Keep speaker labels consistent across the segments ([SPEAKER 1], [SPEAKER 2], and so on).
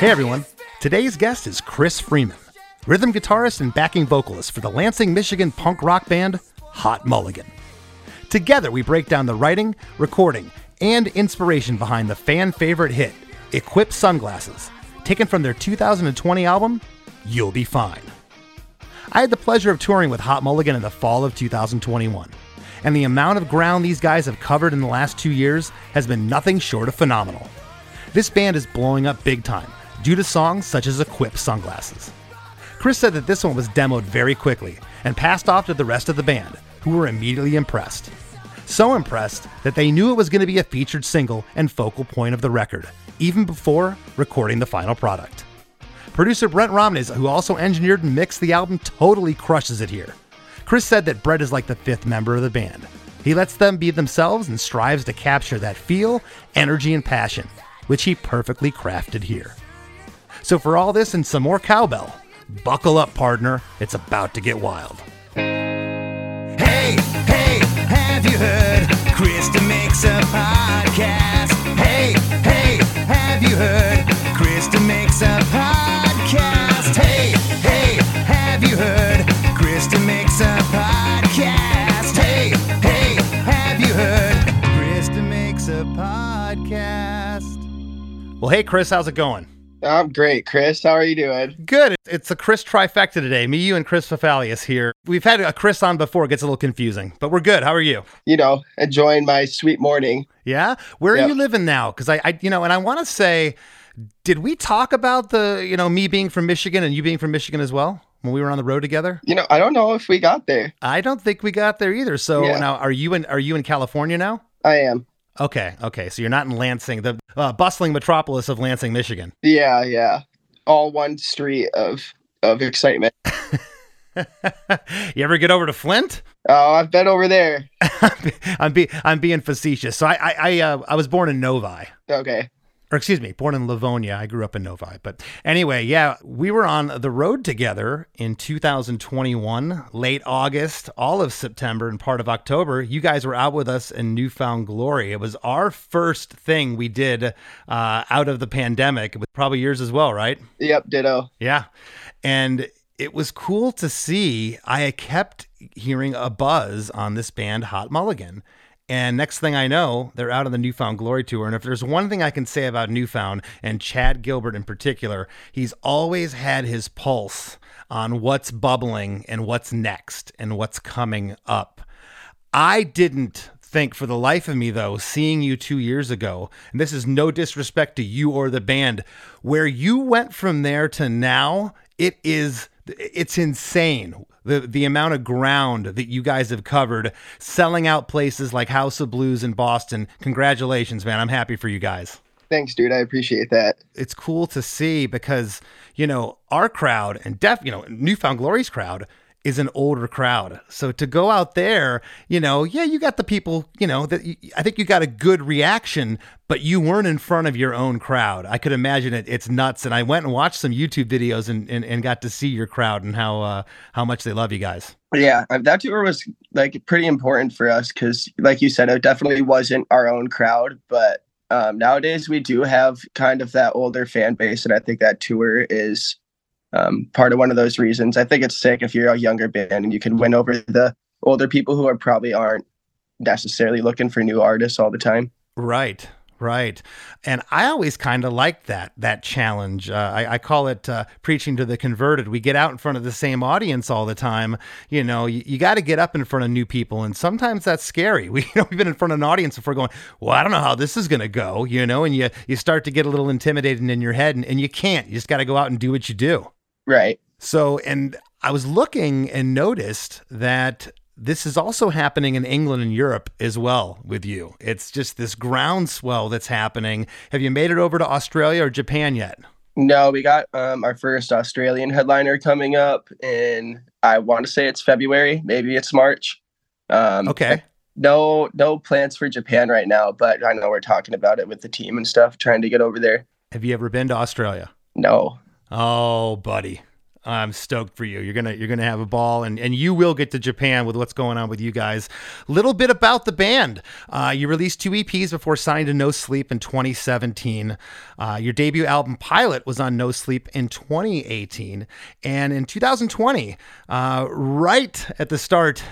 [SPEAKER 1] Hey everyone, today's guest is Chris Freeman, rhythm guitarist and backing vocalist for the Lansing, Michigan punk rock band Hot Mulligan. Together, we break down the writing, recording, and inspiration behind the fan favorite hit, Equip Sunglasses, taken from their 2020 album, You'll Be Fine. I had the pleasure of touring with Hot Mulligan in the fall of 2021, and the amount of ground these guys have covered in the last two years has been nothing short of phenomenal. This band is blowing up big time due to songs such as Equip Sunglasses. Chris said that this one was demoed very quickly and passed off to the rest of the band, who were immediately impressed. So impressed that they knew it was going to be a featured single and focal point of the record, even before recording the final product. Producer Brett Romnes, who also engineered and mixed the album, totally crushes it here. Chris said that Brett is like the fifth member of the band. He lets them be themselves and strives to capture that feel, energy, and passion, which he perfectly crafted here. So, for all this and some more cowbell, buckle up, partner. It's about to get wild.
[SPEAKER 2] Hey, hey, have you heard? Chris DeMakes a podcast. Hey, hey, have you heard? Chris DeMakes a podcast. Hey, hey, have you heard? Chris DeMakes a podcast. Hey, hey, have you heard? Chris DeMakes a podcast.
[SPEAKER 1] Well, hey, Chris, how's it going?
[SPEAKER 3] I'm great, Chris. How are you doing?
[SPEAKER 1] Good. It's a Chris trifecta today. Me, you, and Chris Fafalius here. We've had a Chris on before. It gets a little confusing, but we're good. How are you?
[SPEAKER 3] You know, enjoying my sweet morning.
[SPEAKER 1] Yeah. Where
[SPEAKER 3] Yep.
[SPEAKER 1] are you living now? Because I, I, you know, and I want to say, did we talk about the, you know, me being from Michigan and you being from Michigan as well when we were on the road together?
[SPEAKER 3] You know, I don't know if we got there.
[SPEAKER 1] I don't think we got there either. So
[SPEAKER 3] Yeah.
[SPEAKER 1] now, are you in? Are you in California now?
[SPEAKER 3] I am.
[SPEAKER 1] Okay. Okay. So you're not in Lansing, the uh, bustling metropolis of Lansing, Michigan.
[SPEAKER 3] Yeah, yeah. All one street of of excitement.
[SPEAKER 1] you ever get over to Flint?
[SPEAKER 3] Oh, I've been over there.
[SPEAKER 1] I'm be I'm being facetious. So I I I, uh, I was born in Novi.
[SPEAKER 3] Okay.
[SPEAKER 1] Or excuse me, born in Livonia. I grew up in Novi. But anyway, yeah, we were on the road together in 2021, late August, all of September, and part of October. You guys were out with us in New Found Glory. It was our first thing we did uh, out of the pandemic. It was probably yours as well, right?
[SPEAKER 3] Yep, ditto.
[SPEAKER 1] Yeah. And it was cool to see. I kept hearing a buzz on this band, Hot Mulligan. And next thing I know, they're out on the New Found Glory tour. And if there's one thing I can say about Newfound and Chad Gilbert in particular, he's always had his pulse on what's bubbling and what's next and what's coming up. I didn't think for the life of me, though, seeing you two years ago, and this is no disrespect to you or the band, where you went from there to now, it is it's insane. The the amount of ground that you guys have covered, selling out places like House of Blues in Boston. Congratulations, man. I'm happy for you guys
[SPEAKER 3] Thanks, dude. I appreciate that.
[SPEAKER 1] it's cool to see because you know our crowd and def you know New Found Glory's crowd is an older crowd. So to go out there you know yeah you got the people you know that i think you got a good reaction but you weren't in front of your own crowd. I could imagine it it's nuts. And i went and watched some youtube videos and and, and got to see your crowd and how uh how much they love you guys.
[SPEAKER 3] Yeah, uh, that tour was like pretty important for us because, like you said, it definitely wasn't our own crowd. But um, nowadays, we do have kind of that older fan base, and I think that tour is um, part of one of those reasons. I think it's sick if you're a younger band and you can win over the older people who are probably aren't necessarily looking for new artists all the time.
[SPEAKER 1] Right. Right. And I always kind of like that that challenge. Uh, I, I, call it uh, preaching to the converted. We get out in front of the same audience all the time. You know, you, you got to get up in front of new people, and sometimes that's scary. We you know we've been in front of an audience before, going, well, I don't know how this is going to go. You know, and you you start to get a little intimidated in your head, and, and you can't. You just got to go out and do what you do.
[SPEAKER 3] Right.
[SPEAKER 1] So, and I was looking and noticed that this is also happening in England and Europe as well with you. It's just this groundswell that's happening. Have you made it over to Australia or Japan yet?
[SPEAKER 3] No, we got um, our first Australian headliner coming up in I want to say it's February, maybe it's March.
[SPEAKER 1] Um, okay.
[SPEAKER 3] No, no plans for Japan right now, but I know we're talking about it with the team and stuff, trying to get over there.
[SPEAKER 1] Have you ever been to Australia?
[SPEAKER 3] No.
[SPEAKER 1] Oh, buddy. I'm stoked for you. You're gonna you're gonna have a ball, and and you will get to Japan with what's going on with you guys. Little bit about the band. Uh, you released two EPs before signing to No Sleep in 2017. Uh, your debut album Pilot was on No Sleep in 2018, and in 2020, uh, right at the start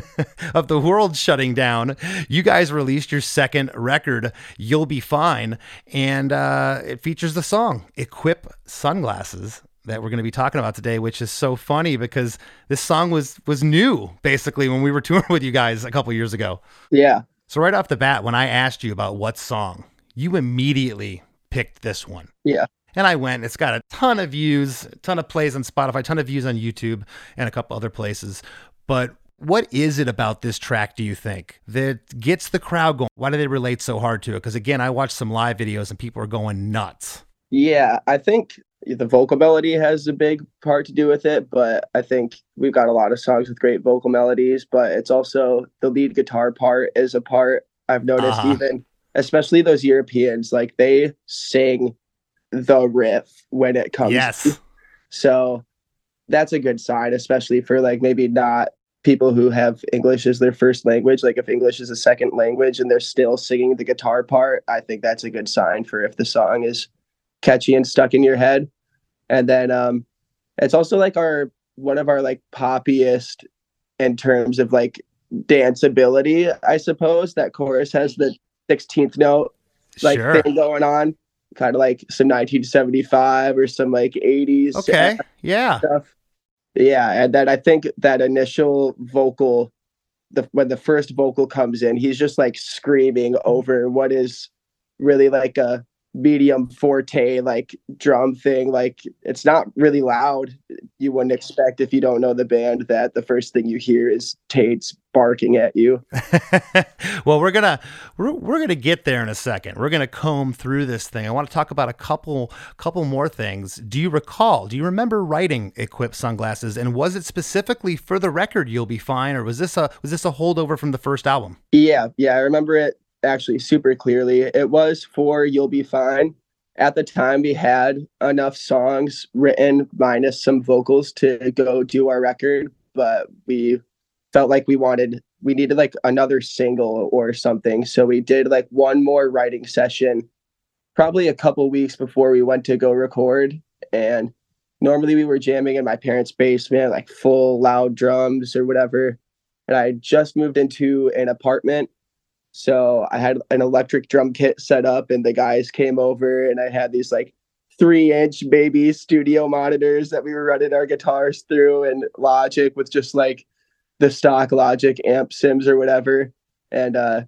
[SPEAKER 1] of the world shutting down, you guys released your second record, You'll Be Fine, and uh, it features the song "Equip Sunglasses." That we're going to be talking about today, which is so funny because this song was was new basically when we were touring with you guys a couple years ago.
[SPEAKER 3] Yeah.
[SPEAKER 1] So right off the bat, when I asked you about what song, you immediately picked this one.
[SPEAKER 3] Yeah.
[SPEAKER 1] And I went. It's got a ton of views, a ton of plays on Spotify, a ton of views on YouTube, and a couple other places. But what is it about this track, do you think, that gets the crowd going? Why do they relate so hard to it? Because again, I watched some live videos and people are going nuts.
[SPEAKER 3] Yeah, I think the vocal melody has a big part to do with it, but I think we've got a lot of songs with great vocal melodies, but it's also the lead guitar part is a part I've noticed uh-huh. even especially those Europeans, like they sing the riff when it comes.
[SPEAKER 1] Yes.
[SPEAKER 3] So that's a good sign, especially for like maybe not people who have English as their first language. Like if English is a second language and they're still singing the guitar part, I think that's a good sign for if the song is catchy and stuck in your head. And then um it's also like our one of our like poppiest in terms of like danceability, I suppose. That chorus has the 16th note like sure. thing going on. Kind of like some 1975 or some like 80s.
[SPEAKER 1] Okay. Yeah. Stuff.
[SPEAKER 3] Yeah. And then I think that initial vocal, the when the first vocal comes in, he's just like screaming over what is really like a medium forte like drum thing like it's not really loud you wouldn't expect if you don't know the band that the first thing you hear is Tades barking at you.
[SPEAKER 1] Well we're gonna we're, we're gonna get there in a second. We're gonna comb through this thing. I want to talk about a couple couple more things. Do you recall do you remember writing equip sunglasses and was it specifically for the record you'll be fine or was this a was this a holdover from the first album?
[SPEAKER 3] Yeah yeah i remember it actually super clearly. It was for You'll Be Fine. At the time, we had enough songs written minus some vocals to go do our record, but we felt like we wanted, we needed like another single or something. So we did like one more writing session, probably a couple weeks before we went to go record. And normally we were jamming in my parents' basement, like full loud drums or whatever. And I just moved into an apartment so I had an electric drum kit set up, and the guys came over, and I had these like three inch baby studio monitors that we were running our guitars through, and Logic with just like the stock Logic amp sims or whatever. And uh,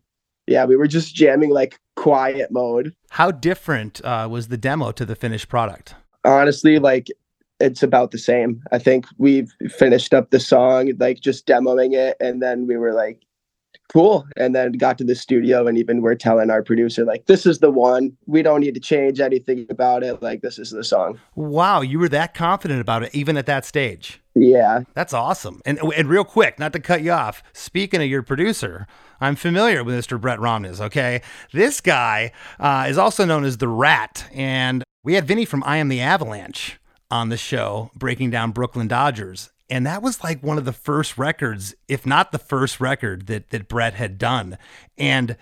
[SPEAKER 3] yeah, we were just jamming like quiet mode.
[SPEAKER 1] How different uh, was the demo to the finished product?
[SPEAKER 3] Honestly, like it's about the same. I think we've finished up the song, like just demoing it, and then we were like, cool. And then got to the studio and even we're telling our producer like this is the one. We don't need to change anything about it. Like this is the song.
[SPEAKER 1] Wow you were that confident about it even at that stage.
[SPEAKER 3] Yeah.
[SPEAKER 1] That's awesome. And and real quick not to cut you off speaking of your producer I'm familiar with Mr. Brett Romnes, okay? This guy uh, is also known as the Rat, and we had Vinny from I Am the Avalanche on the show breaking down Brooklyn Dodgers. And that was like one of the first records, if not the first record that that Brett had done. And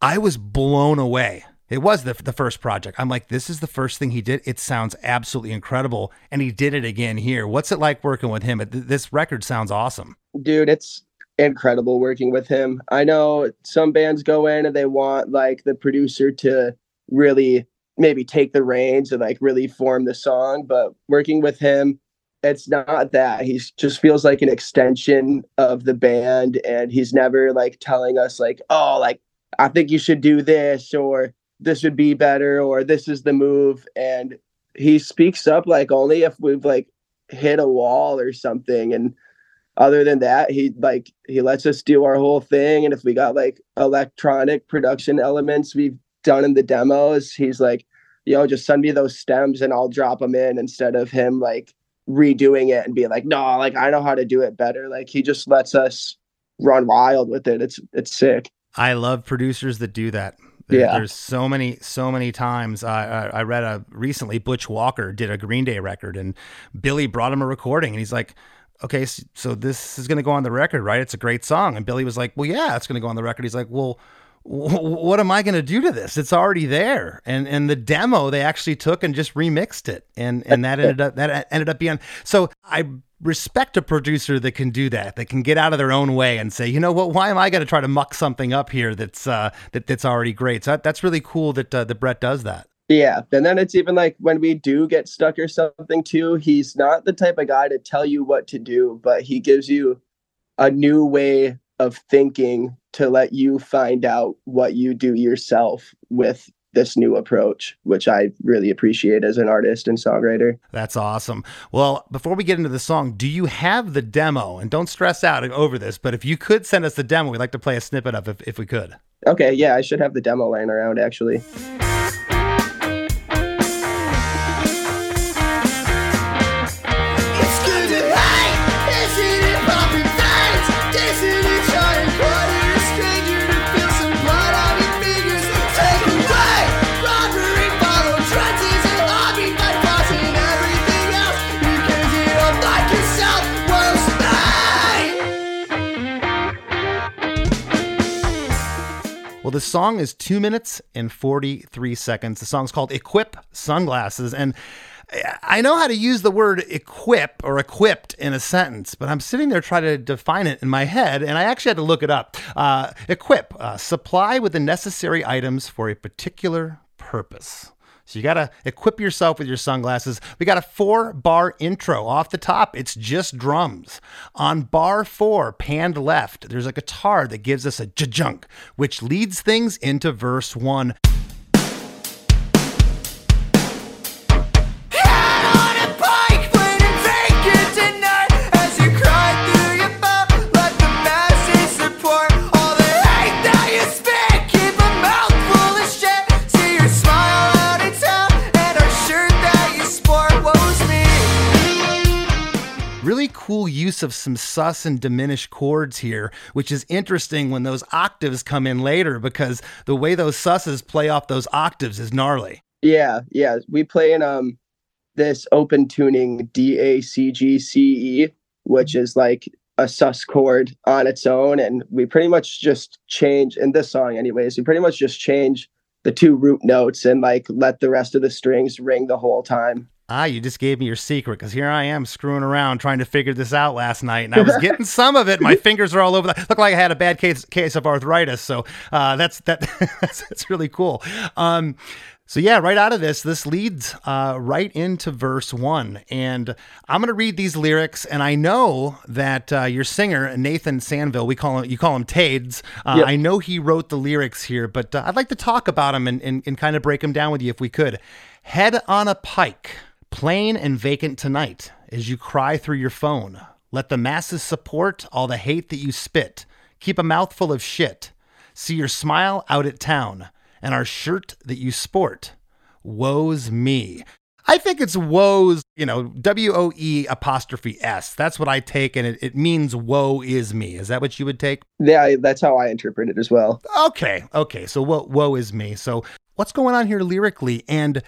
[SPEAKER 1] I was blown away. It was the, the first project. I'm like, this is the first thing he did. It sounds absolutely incredible. And he did it again here. What's it like working with him? This record sounds awesome.
[SPEAKER 3] Dude, it's incredible working with him. I know some bands go in and they want like the producer to really maybe take the reins and like really form the song, but working with him, it's not that. He just feels like an extension of the band and he's never like telling us like, "Oh, like I think you should do this or this would be better or this is the move. And he speaks up like only if we've like hit a wall or something. And other than that he like he lets us do our whole thing. And if we got like electronic production elements we've done in the demos he's like you know just send me those stems and i'll drop them in instead of him like redoing it and being like no like i know how to do it better like he just lets us run wild with it it's it's sick
[SPEAKER 1] i love producers that do that
[SPEAKER 3] yeah.
[SPEAKER 1] There's so many, so many times. Uh, I, I read a recently Butch Walker did a Green Day record, and Billy brought him a recording, and he's like, "Okay, so this is going to go on the record, right? It's a great song." And Billy was like, "Well, yeah, it's going to go on the record." He's like, "Well." What am I going to do to this? It's already there. And and the demo they actually took and just remixed it, and and that ended up that ended up being so. I respect a producer that can do that, that can get out of their own way and say, you know what, why am I going to try to muck something up here that's uh, that that's already great? So that, that's really cool that uh, that Brett does that.
[SPEAKER 3] Yeah, and then it's even like when we do get stuck or something too. He's not the type of guy to tell you what to do, but he gives you a new way of thinking to let you find out what you do yourself with this new approach, which I really appreciate as an artist and songwriter.
[SPEAKER 1] That's awesome. Well, before we get into the song, do you have the demo? And don't stress out over this, but if you could send us the demo, we'd like to play a snippet of it if, if we could.
[SPEAKER 3] Okay, yeah, I should have the demo laying around actually.
[SPEAKER 1] The song is two minutes and 43 seconds. The song's called Equip Sunglasses. And I know how to use the word equip or equipped in a sentence, but I'm sitting there trying to define it in my head, and I actually had to look it up. Uh, equip, uh, supply with the necessary items for a particular purpose. So you got to equip yourself with your sunglasses. We got a four bar intro off the top. It's just drums. On bar four, panned left, there's a guitar that gives us a junk, which leads things into verse one. Use of some sus and diminished chords here, which is interesting when those octaves come in later because the way those susses play off those octaves is gnarly.
[SPEAKER 3] Yeah, yeah. We play in um this open tuning D A C G C E, which is like a sus chord on its own. And we pretty much just change in this song anyways, we pretty much just change the two root notes and like let the rest of the strings ring the whole time.
[SPEAKER 1] Ah, you just gave me your secret because here I am screwing around trying to figure this out last night, and I was getting some of it. My fingers are all over. The, look like I had a bad case case of arthritis. So uh, that's that. that's, that's really cool. Um, so yeah, right out of this, this leads uh, right into verse one, and I'm going to read these lyrics. And I know that uh, your singer Nathan Sanville, we call him, you call him Tades. Uh, yep. I know he wrote the lyrics here, but uh, I'd like to talk about him and, and, and kind of break them down with you if we could. Head on a pike Plain and vacant tonight as you cry through your phone. Let the masses support all the hate that you spit. Keep a mouthful of shit. See your smile out at town and our shirt that you sport. Woe's me. I think it's woes, you know, W O E apostrophe S. That's what I take, and it, it means woe is me. Is that what you would take?
[SPEAKER 3] Yeah, that's how I interpret it as well.
[SPEAKER 1] Okay, okay. So woe, woe is me. So what's going on here lyrically? And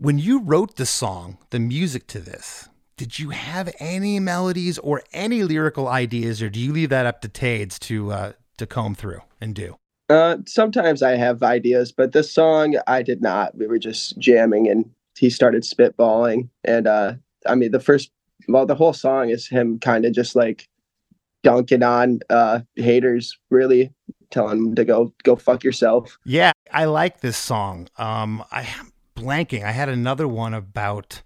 [SPEAKER 1] when you wrote the song, the music to this, did you have any melodies or any lyrical ideas, or do you leave that up to Tades to uh, to comb through and do?
[SPEAKER 3] Uh, sometimes I have ideas, but this song I did not. We were just jamming, and he started spitballing. And uh, I mean, the first, well, the whole song is him kind of just like dunking on uh, haters, really telling them to go go fuck yourself.
[SPEAKER 1] Yeah, I like this song. Um, I blanking. I had another one about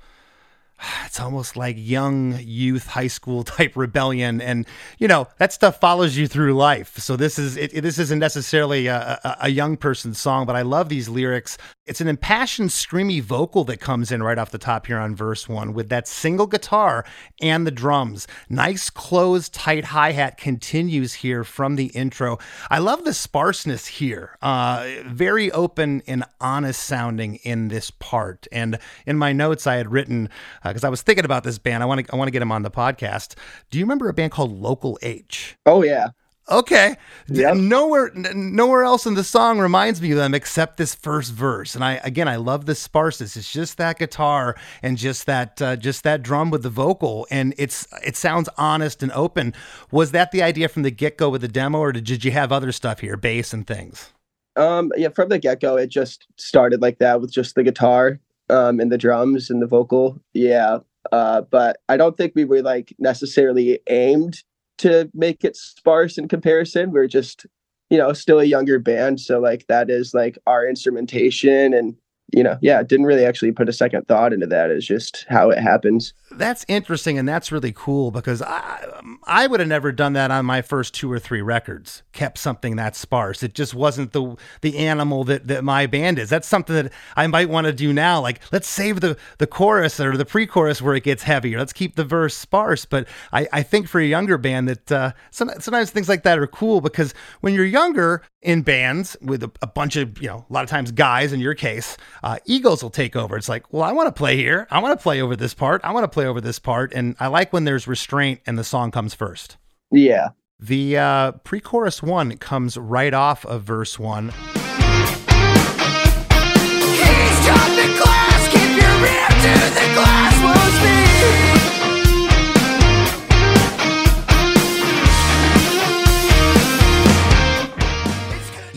[SPEAKER 1] it's almost like young youth high school type rebellion and you know that stuff follows you through life. So this is it, this isn't necessarily a, a, a, young person's song but i love these lyrics. It's an impassioned screamy vocal that comes in right off the top here on verse one with that single guitar and the drums. Nice closed tight hi-hat continues here from the intro. I love the sparseness here. Uh, very open and honest sounding in this part. And in my notes i had written because I was thinking about this band. I want to I want to get him on the podcast. Do you remember a band called Local H?
[SPEAKER 3] Oh yeah.
[SPEAKER 1] Okay. Yep. Nowhere nowhere else in the song reminds me of them except this first verse. And I again I love the sparseness. It's just that guitar and just that uh, just that drum with the vocal and it's it sounds honest and open. Was that the idea from the get-go with the demo or did you have other stuff here, bass and things?
[SPEAKER 3] Um yeah, from the get-go it just started like that with just the guitar um, and the drums and the vocal. Yeah. Uh, but I don't think we were like necessarily aimed to make it sparse in comparison. We we're just, you know, still a younger band. So like that is like our instrumentation and you know, yeah, didn't really actually put a second thought into that. It's just how it happens.
[SPEAKER 1] That's interesting, and that's really cool because I I would have never done that on my first two or three records. Kept something that sparse. It just wasn't the the animal that that my band is. That's something that I might want to do now. Like let's save the the chorus or the pre-chorus where it gets heavier. Let's keep the verse sparse. But I I think for a younger band that uh, sometimes things like that are cool because when you're younger in bands with a, a bunch of you know a lot of times guys in your case uh, egos will take over. It's like, well, I want to play here. I want to play over this part. I want to play over this part. And I like when there's restraint and the song comes first.
[SPEAKER 3] Yeah.
[SPEAKER 1] The uh, pre chorus one comes right off of verse one.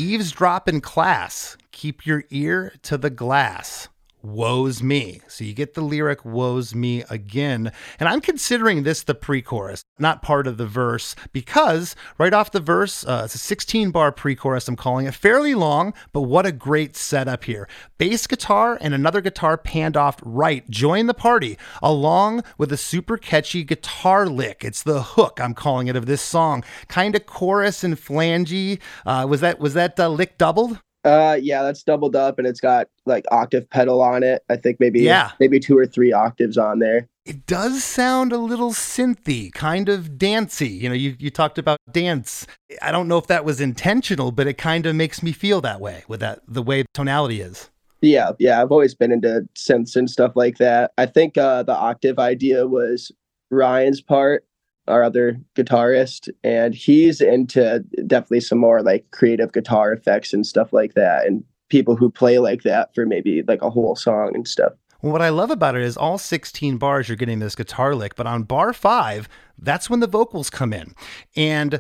[SPEAKER 1] Eavesdrop in class. Keep your ear to the glass woes me. So you get the lyric woes me again. And I'm considering this the pre chorus, not part of the verse, because right off the verse, uh, it's a 16 bar pre chorus, I'm calling it fairly long, but what a great setup here. Bass guitar and another guitar panned off right join the party, along with a super catchy guitar lick. It's the hook, I'm calling it, of this song. Kind of chorus and flangey. Uh, was that was that uh, lick doubled?
[SPEAKER 3] Uh, yeah, that's doubled up, and it's got like octave pedal on it. I think maybe yeah, maybe two or three octaves on there.
[SPEAKER 1] It does sound a little synthy, kind of dancey. You know, you you talked about dance. I don't know if that was intentional, but it kind of makes me feel that way with that the way the tonality is.
[SPEAKER 3] Yeah, yeah, I've always been into synths and stuff like that. I think uh, the octave idea was Ryan's part our other guitarist, and he's into definitely some more like creative guitar effects and stuff like that, and people who play like that for maybe like a whole song and stuff.
[SPEAKER 1] Well, what I love about it is all 16 bars you're getting this guitar lick, but on bar five, that's when the vocals come in. And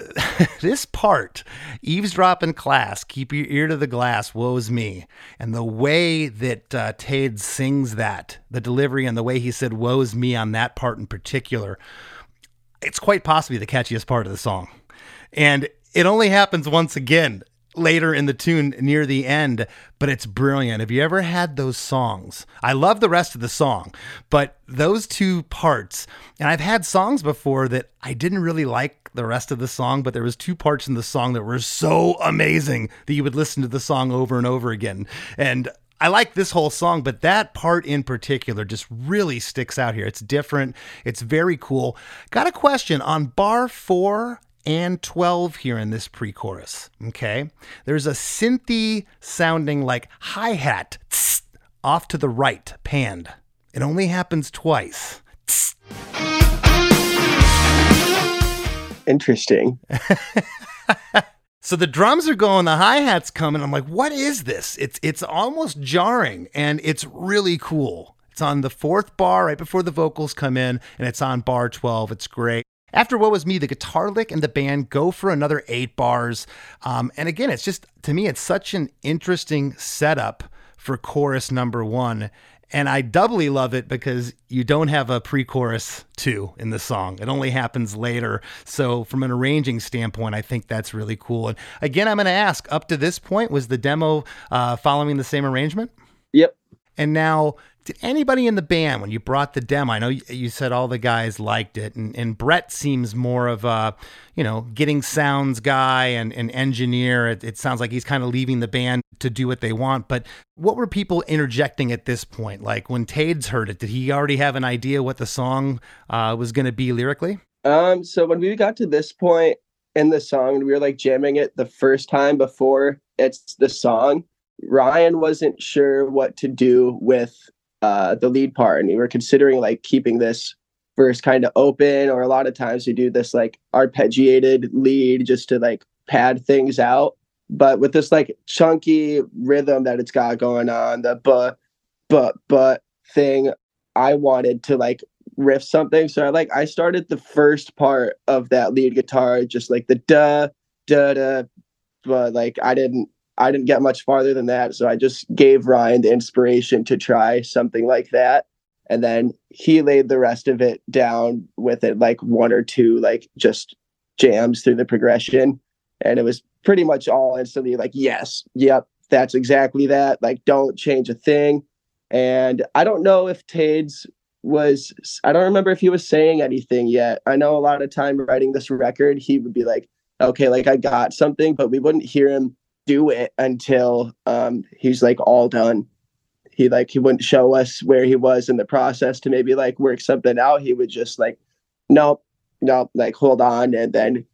[SPEAKER 1] this part, eavesdrop in class, keep your ear to the glass, woe's me. And the way that uh, Tade sings that, the delivery and the way he said woe's me on that part in particular, it's quite possibly the catchiest part of the song. And it only happens once again later in the tune near the end, but it's brilliant. Have you ever had those songs? I love the rest of the song, but those two parts, and I've had songs before that I didn't really like the rest of the song, but there was two parts in the song that were so amazing that you would listen to the song over and over again. And I like this whole song, but that part in particular just really sticks out here. It's different, it's very cool. Got a question on bar four and 12 here in this pre chorus. Okay. There's a synthy sounding like hi hat off to the right, panned. It only happens twice.
[SPEAKER 3] Interesting.
[SPEAKER 1] So the drums are going, the hi hat's coming. I'm like, what is this? It's it's almost jarring, and it's really cool. It's on the fourth bar right before the vocals come in, and it's on bar 12. It's great. After What Was Me, the guitar lick and the band go for another eight bars. Um, and again, it's just, to me, it's such an interesting setup for chorus number one. And I doubly love it because you don't have a pre chorus two in the song. It only happens later. So, from an arranging standpoint, I think that's really cool. And again, I'm going to ask up to this point, was the demo uh, following the same arrangement?
[SPEAKER 3] Yep.
[SPEAKER 1] And now, did anybody in the band, when you brought the demo, I know you said all the guys liked it, and, and Brett seems more of a, you know, getting sounds guy and an engineer. It, it sounds like he's kind of leaving the band to do what they want. But what were people interjecting at this point? Like when Tades heard it, did he already have an idea what the song uh, was going to be lyrically?
[SPEAKER 3] Um, so when we got to this point in the song, we were like jamming it the first time before it's the song, Ryan wasn't sure what to do with uh, the lead part, and we were considering like keeping this verse kind of open, or a lot of times we do this like arpeggiated lead just to like pad things out. But with this like chunky rhythm that it's got going on, the but but but thing, I wanted to like riff something. So I like I started the first part of that lead guitar, just like the da da da, but like I didn't I didn't get much farther than that. So I just gave Ryan the inspiration to try something like that. And then he laid the rest of it down with it like one or two, like just jams through the progression. And it was pretty much all instantly like, yes, yep, that's exactly that. Like, don't change a thing. And I don't know if Tades was, I don't remember if he was saying anything yet. I know a lot of time writing this record, he would be like, okay, like I got something, but we wouldn't hear him do it until um, he's like all done. He like he wouldn't show us where he was in the process to maybe like work something out. He would just like, nope, nope, like hold on, and then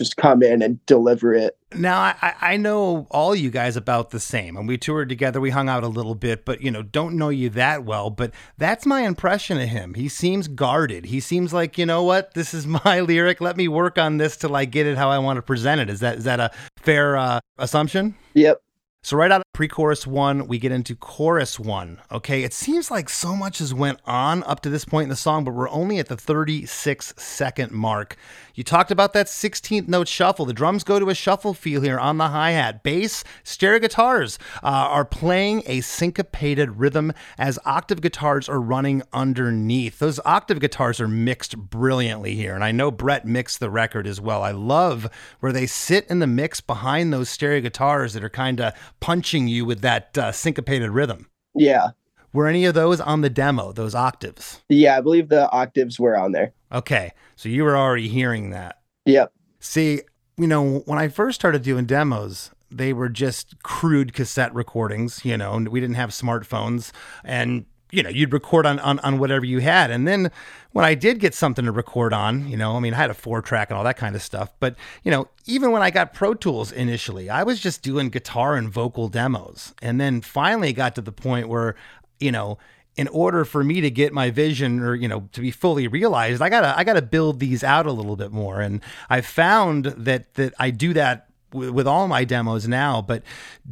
[SPEAKER 3] just come in and deliver it.
[SPEAKER 1] Now I, I know all you guys about the same, and we toured together. We hung out a little bit, but you know, don't know you that well. But that's my impression of him. He seems guarded. He seems like you know what, this is my lyric. Let me work on this till I get it how I want to present it. Is that is that a fair uh, assumption?
[SPEAKER 3] Yep.
[SPEAKER 1] So right out of pre-chorus one, we get into chorus one. Okay, it seems like so much has went on up to this point in the song, but we're only at the 36 second mark. You talked about that 16th note shuffle. The drums go to a shuffle feel here on the hi hat. Bass, stereo guitars uh, are playing a syncopated rhythm as octave guitars are running underneath. Those octave guitars are mixed brilliantly here, and I know Brett mixed the record as well. I love where they sit in the mix behind those stereo guitars that are kind of punching you with that uh, syncopated rhythm.
[SPEAKER 3] Yeah.
[SPEAKER 1] Were any of those on the demo, those octaves?
[SPEAKER 3] Yeah, I believe the octaves were on there.
[SPEAKER 1] Okay. So you were already hearing that.
[SPEAKER 3] Yep.
[SPEAKER 1] See, you know, when I first started doing demos, they were just crude cassette recordings, you know, we didn't have smartphones and you know, you'd record on, on, on whatever you had. And then when I did get something to record on, you know, I mean, I had a four track and all that kind of stuff. But, you know, even when I got Pro Tools initially, I was just doing guitar and vocal demos. And then finally got to the point where, you know, in order for me to get my vision or you know to be fully realized i gotta i gotta build these out a little bit more and i found that that i do that with, with all my demos now but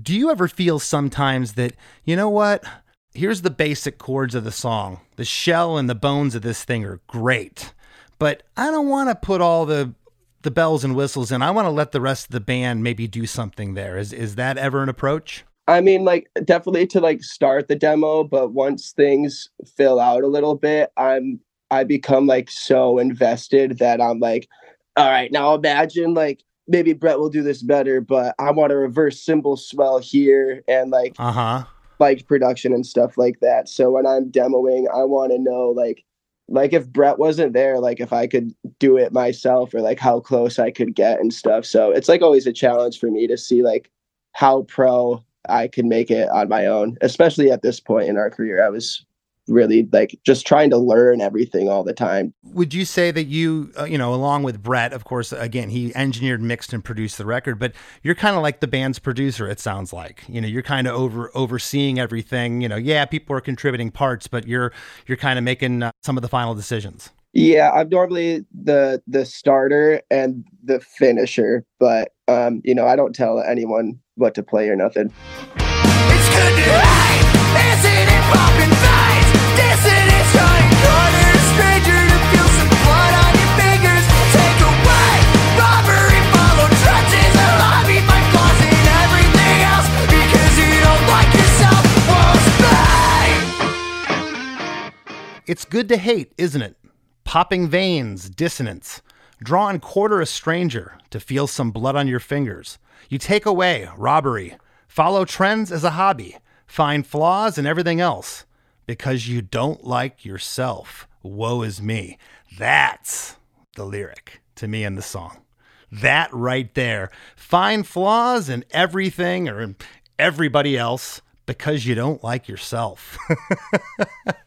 [SPEAKER 1] do you ever feel sometimes that you know what here's the basic chords of the song. The shell and the bones of this thing are great but i don't want to put all the the bells and whistles in. I want to let the rest of the band maybe do something there. Is is that ever an approach?
[SPEAKER 3] I mean, like definitely to like start the demo, but once things fill out a little bit, I'm I become like so invested that I'm like, all right, now imagine like maybe Brett will do this better, but I want a reverse cymbal swell here and like
[SPEAKER 1] uh-huh
[SPEAKER 3] like production and stuff like that. So when I'm demoing, I want to know like like if Brett wasn't there, like if I could do it myself or like how close I could get and stuff. So it's like always a challenge for me to see like how pro I can make it on my own, especially at this point in our career. I was really like just trying to learn everything all the time.
[SPEAKER 1] Would you say that you, uh, you know, along with Brett, of course, again, he engineered, mixed, and produced the record, but you're kind of like the band's producer. It sounds like, you know, you're kind of over overseeing everything. You know, yeah, people are contributing parts, but you're you're kind of making uh, some of the final decisions.
[SPEAKER 3] Yeah, I'm normally the the starter and the finisher, but um, you know, I don't tell anyone what to play or nothing. It's good to
[SPEAKER 1] hate, isn't it? Popping veins, dissonance. Draw and quarter a stranger to feel some blood on your fingers. You take away robbery. Follow trends as a hobby. Find flaws in everything else because you don't like yourself. Woe is me. That's the lyric to me in the song. That right there. Find flaws in everything or in everybody else because you don't like yourself.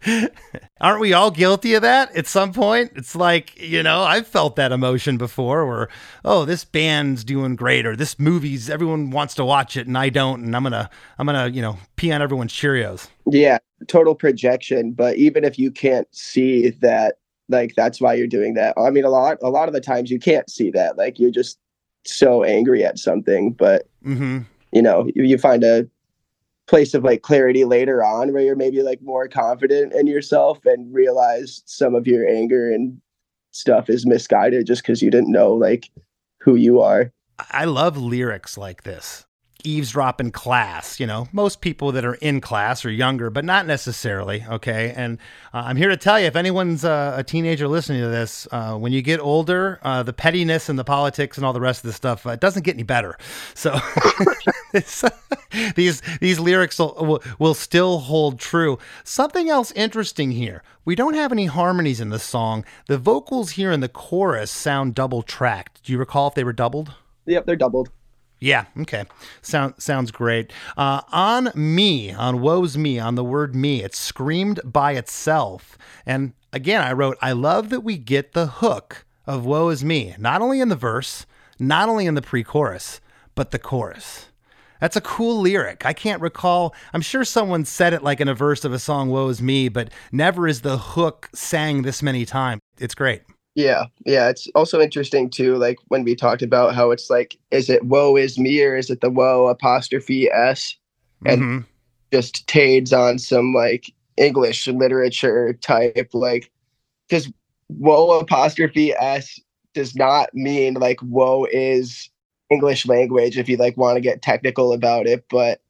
[SPEAKER 1] Aren't we all guilty of that at some point? It's like, you know, I've felt that emotion before where, oh, this band's doing great or this movie's everyone wants to watch it and I don't and I'm going to I'm going to, you know, pee on everyone's Cheerios.
[SPEAKER 3] Yeah, total projection, but even if you can't see that like that's why you're doing that. I mean a lot a lot of the times you can't see that. Like you're just so angry at something, but
[SPEAKER 1] Mm-hmm.
[SPEAKER 3] you know, you, you find a place of like clarity later on where you're maybe like more confident in yourself and realize some of your anger and stuff is misguided just because you didn't know like who you are.
[SPEAKER 1] I love lyrics like this. Eavesdrop in class, you know, most people that are in class are younger, but not necessarily. Okay. And uh, I'm here to tell you if anyone's uh, a teenager listening to this, uh, when you get older, uh, the pettiness and the politics and all the rest of the stuff, uh, it doesn't get any better. So these, these lyrics will, will, still hold true. Something else interesting here. We don't have any harmonies in the song. The vocals here in the chorus sound double tracked. Do you recall if they were doubled?
[SPEAKER 3] Yep, they're doubled.
[SPEAKER 1] Yeah. Okay. Sound sounds great. Uh, on me, on woe's me, on the word me, it's screamed by itself. And again, I wrote, I love that we get the hook of woe is me, not only in the verse, not only in the pre-chorus, but the chorus. That's a cool lyric. I can't recall. I'm sure someone said it like in a verse of a song, Woe is Me, but never is the hook sang this many times. It's great.
[SPEAKER 3] Yeah, yeah. It's also interesting too, like when we talked about how it's like, is it woe is me or is it the woe apostrophe s? And
[SPEAKER 1] Mhm.
[SPEAKER 3] just tades on some like English literature type, like because woe apostrophe s does not mean like woe is English language if you like want to get technical about it, but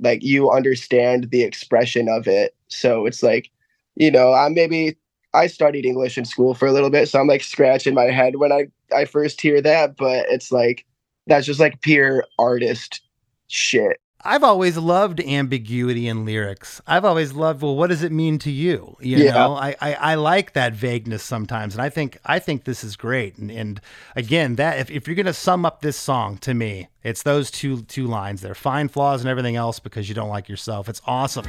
[SPEAKER 3] like you understand the expression of it. So it's like, you know, I maybe I studied English in school for a little bit, so I'm like scratching my head when I I first hear that, but it's like that's just like pure artist shit.
[SPEAKER 1] I've always loved ambiguity in lyrics. I've always loved, well, what does it mean to you? You
[SPEAKER 3] Yeah.
[SPEAKER 1] know, I, I, I like that vagueness sometimes. And I think, I think this is great. And, and again, that if, if you're going to sum up this song to me, it's those two, two lines there, find flaws and everything else because you don't like yourself. It's awesome.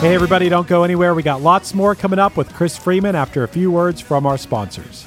[SPEAKER 4] Hey, everybody, don't go anywhere. We got lots more coming up with Chris Freeman after a few words from our sponsors.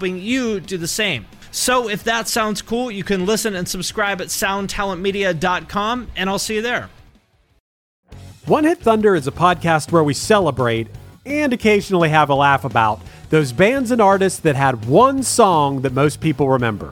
[SPEAKER 5] you do the same. So if that sounds cool, you can listen and subscribe at soundtalentmedia.com, and I'll see you there.
[SPEAKER 4] One Hit Thunder is a podcast where we celebrate and occasionally have a laugh about those bands and artists that had one song that most people remember.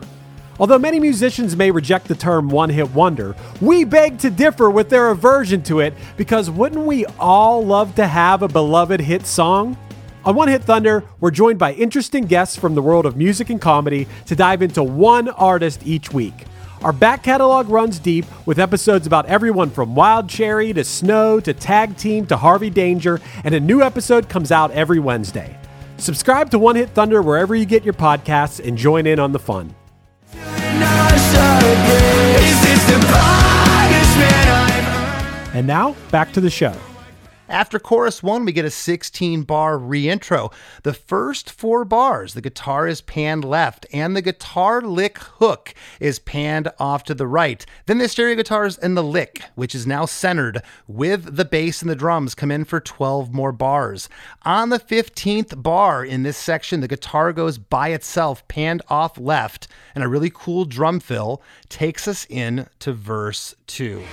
[SPEAKER 4] Although many musicians may reject the term one hit wonder, we beg to differ with their aversion to it because wouldn't we all love to have a beloved hit song? On One Hit Thunder, we're joined by interesting guests from the world of music and comedy to dive into one artist each week. Our back catalog runs deep with episodes about everyone from Wild Cherry to Snow to Tag Team to Harvey Danger, and a new episode comes out every Wednesday. Subscribe to One Hit Thunder wherever you get your podcasts and join in on the fun. And now, back to the show.
[SPEAKER 1] After chorus one, we get a 16 bar reintro. The first four bars, the guitar is panned left and the guitar lick hook is panned off to the right. Then the stereo guitars and the lick, which is now centered with the bass and the drums, come in for 12 more bars. On the 15th bar in this section, the guitar goes by itself, panned off left, and a really cool drum fill takes us in to verse two.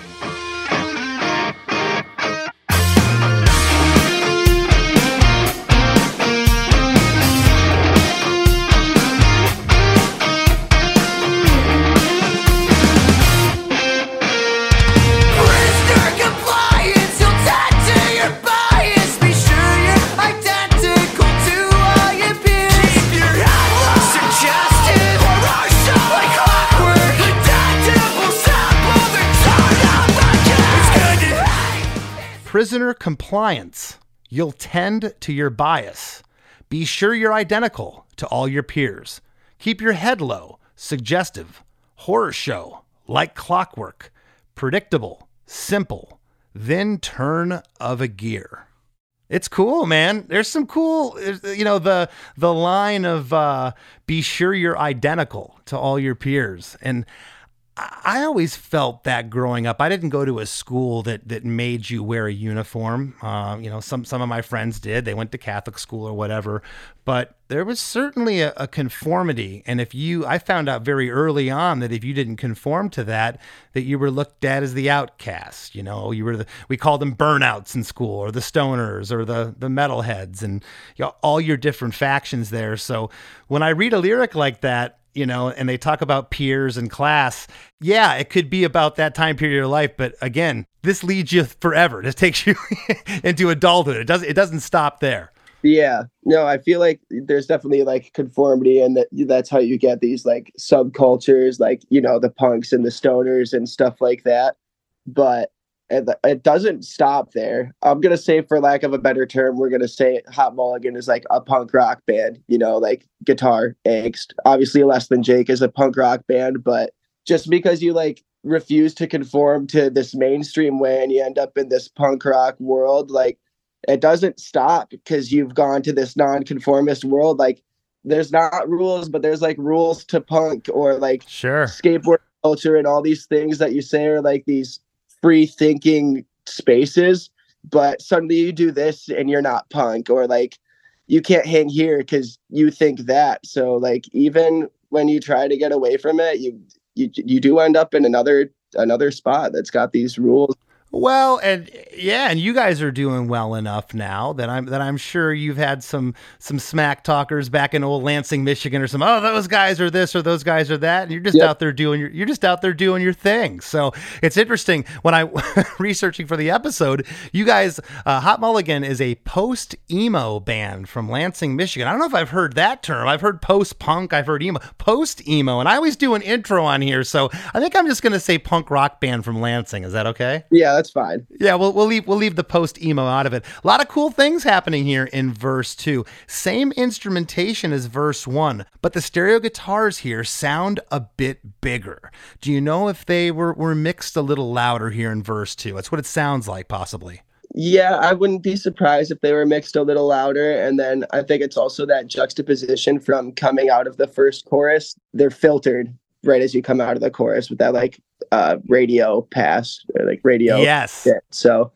[SPEAKER 1] Prisoner compliance. You'll tend to your bias. Be sure you're identical to all your peers. Keep your head low, suggestive, horror show, like clockwork, predictable, simple, then turn of a gear. It's cool, man. There's some cool, you know, the the line of uh, "be sure you're identical to all your peers," and I always felt that growing up. I didn't go to a school that that made you wear a uniform. Uh, you know, some some of my friends did. They went to Catholic school or whatever. But there was certainly a, a conformity, and if you, I found out very early on that if you didn't conform to that, that you were looked at as the outcast. You know, you were the we called them burnouts in school, or the stoners, or the the metalheads, and you know, all your different factions there. So when I read a lyric like that, you know, and they talk about peers and class. Yeah, it could be about that time period of your life, but again, this leads you forever. This takes you into adulthood. It doesn't it doesn't stop there.
[SPEAKER 3] Yeah, no, I feel like there's definitely like conformity, and that that's how you get these like subcultures, like you know the punks and the stoners and stuff like that. But it, it doesn't stop there. I'm gonna say, for lack of a better term, we're gonna say Hot Mulligan is like a punk rock band. You know, like guitar angst. Obviously, Less Than Jake is a punk rock band, but just because you like refuse to conform to this mainstream way and you end up in this punk rock world, like it doesn't stop because you've gone to this non-conformist world like there's not rules but there's like rules to punk or like
[SPEAKER 1] Sure.
[SPEAKER 3] skateboard culture and all these things that you say are like these free thinking spaces but suddenly you do this and you're not punk or like you can't hang here because you think that. So like even when you try to get away from it you you, you do end up in another another spot that's got these rules
[SPEAKER 1] Well, and yeah, and you guys are doing well enough now that I'm that I'm sure you've had some some smack talkers back in old Lansing, Michigan, or some oh those guys are this or those guys are that, and you're just
[SPEAKER 3] Yep.
[SPEAKER 1] out there doing your you're just out there doing your thing. So it's interesting when I researching for the episode, you guys, uh, Hot Mulligan is a post emo band from Lansing, Michigan. I don't know if I've heard that term. I've heard post punk, I've heard emo, post emo, and I always do an intro on here, so I think I'm just gonna say punk rock band from Lansing. Is that okay?
[SPEAKER 3] yeah that's fine
[SPEAKER 1] Yeah, we'll we'll leave we'll leave the post emo out of it. A lot of cool things happening here in verse two. Same instrumentation as verse one, but the stereo guitars here sound a bit bigger. Do you know if they were were mixed a little louder here in verse two? That's what it sounds like, possibly.
[SPEAKER 3] Yeah, I wouldn't be surprised if they were mixed a little louder. And then I think it's also that juxtaposition from coming out of the first chorus. They're filtered right as you come out of the chorus with that like uh radio pass or like radio
[SPEAKER 1] Yes.
[SPEAKER 3] bit. So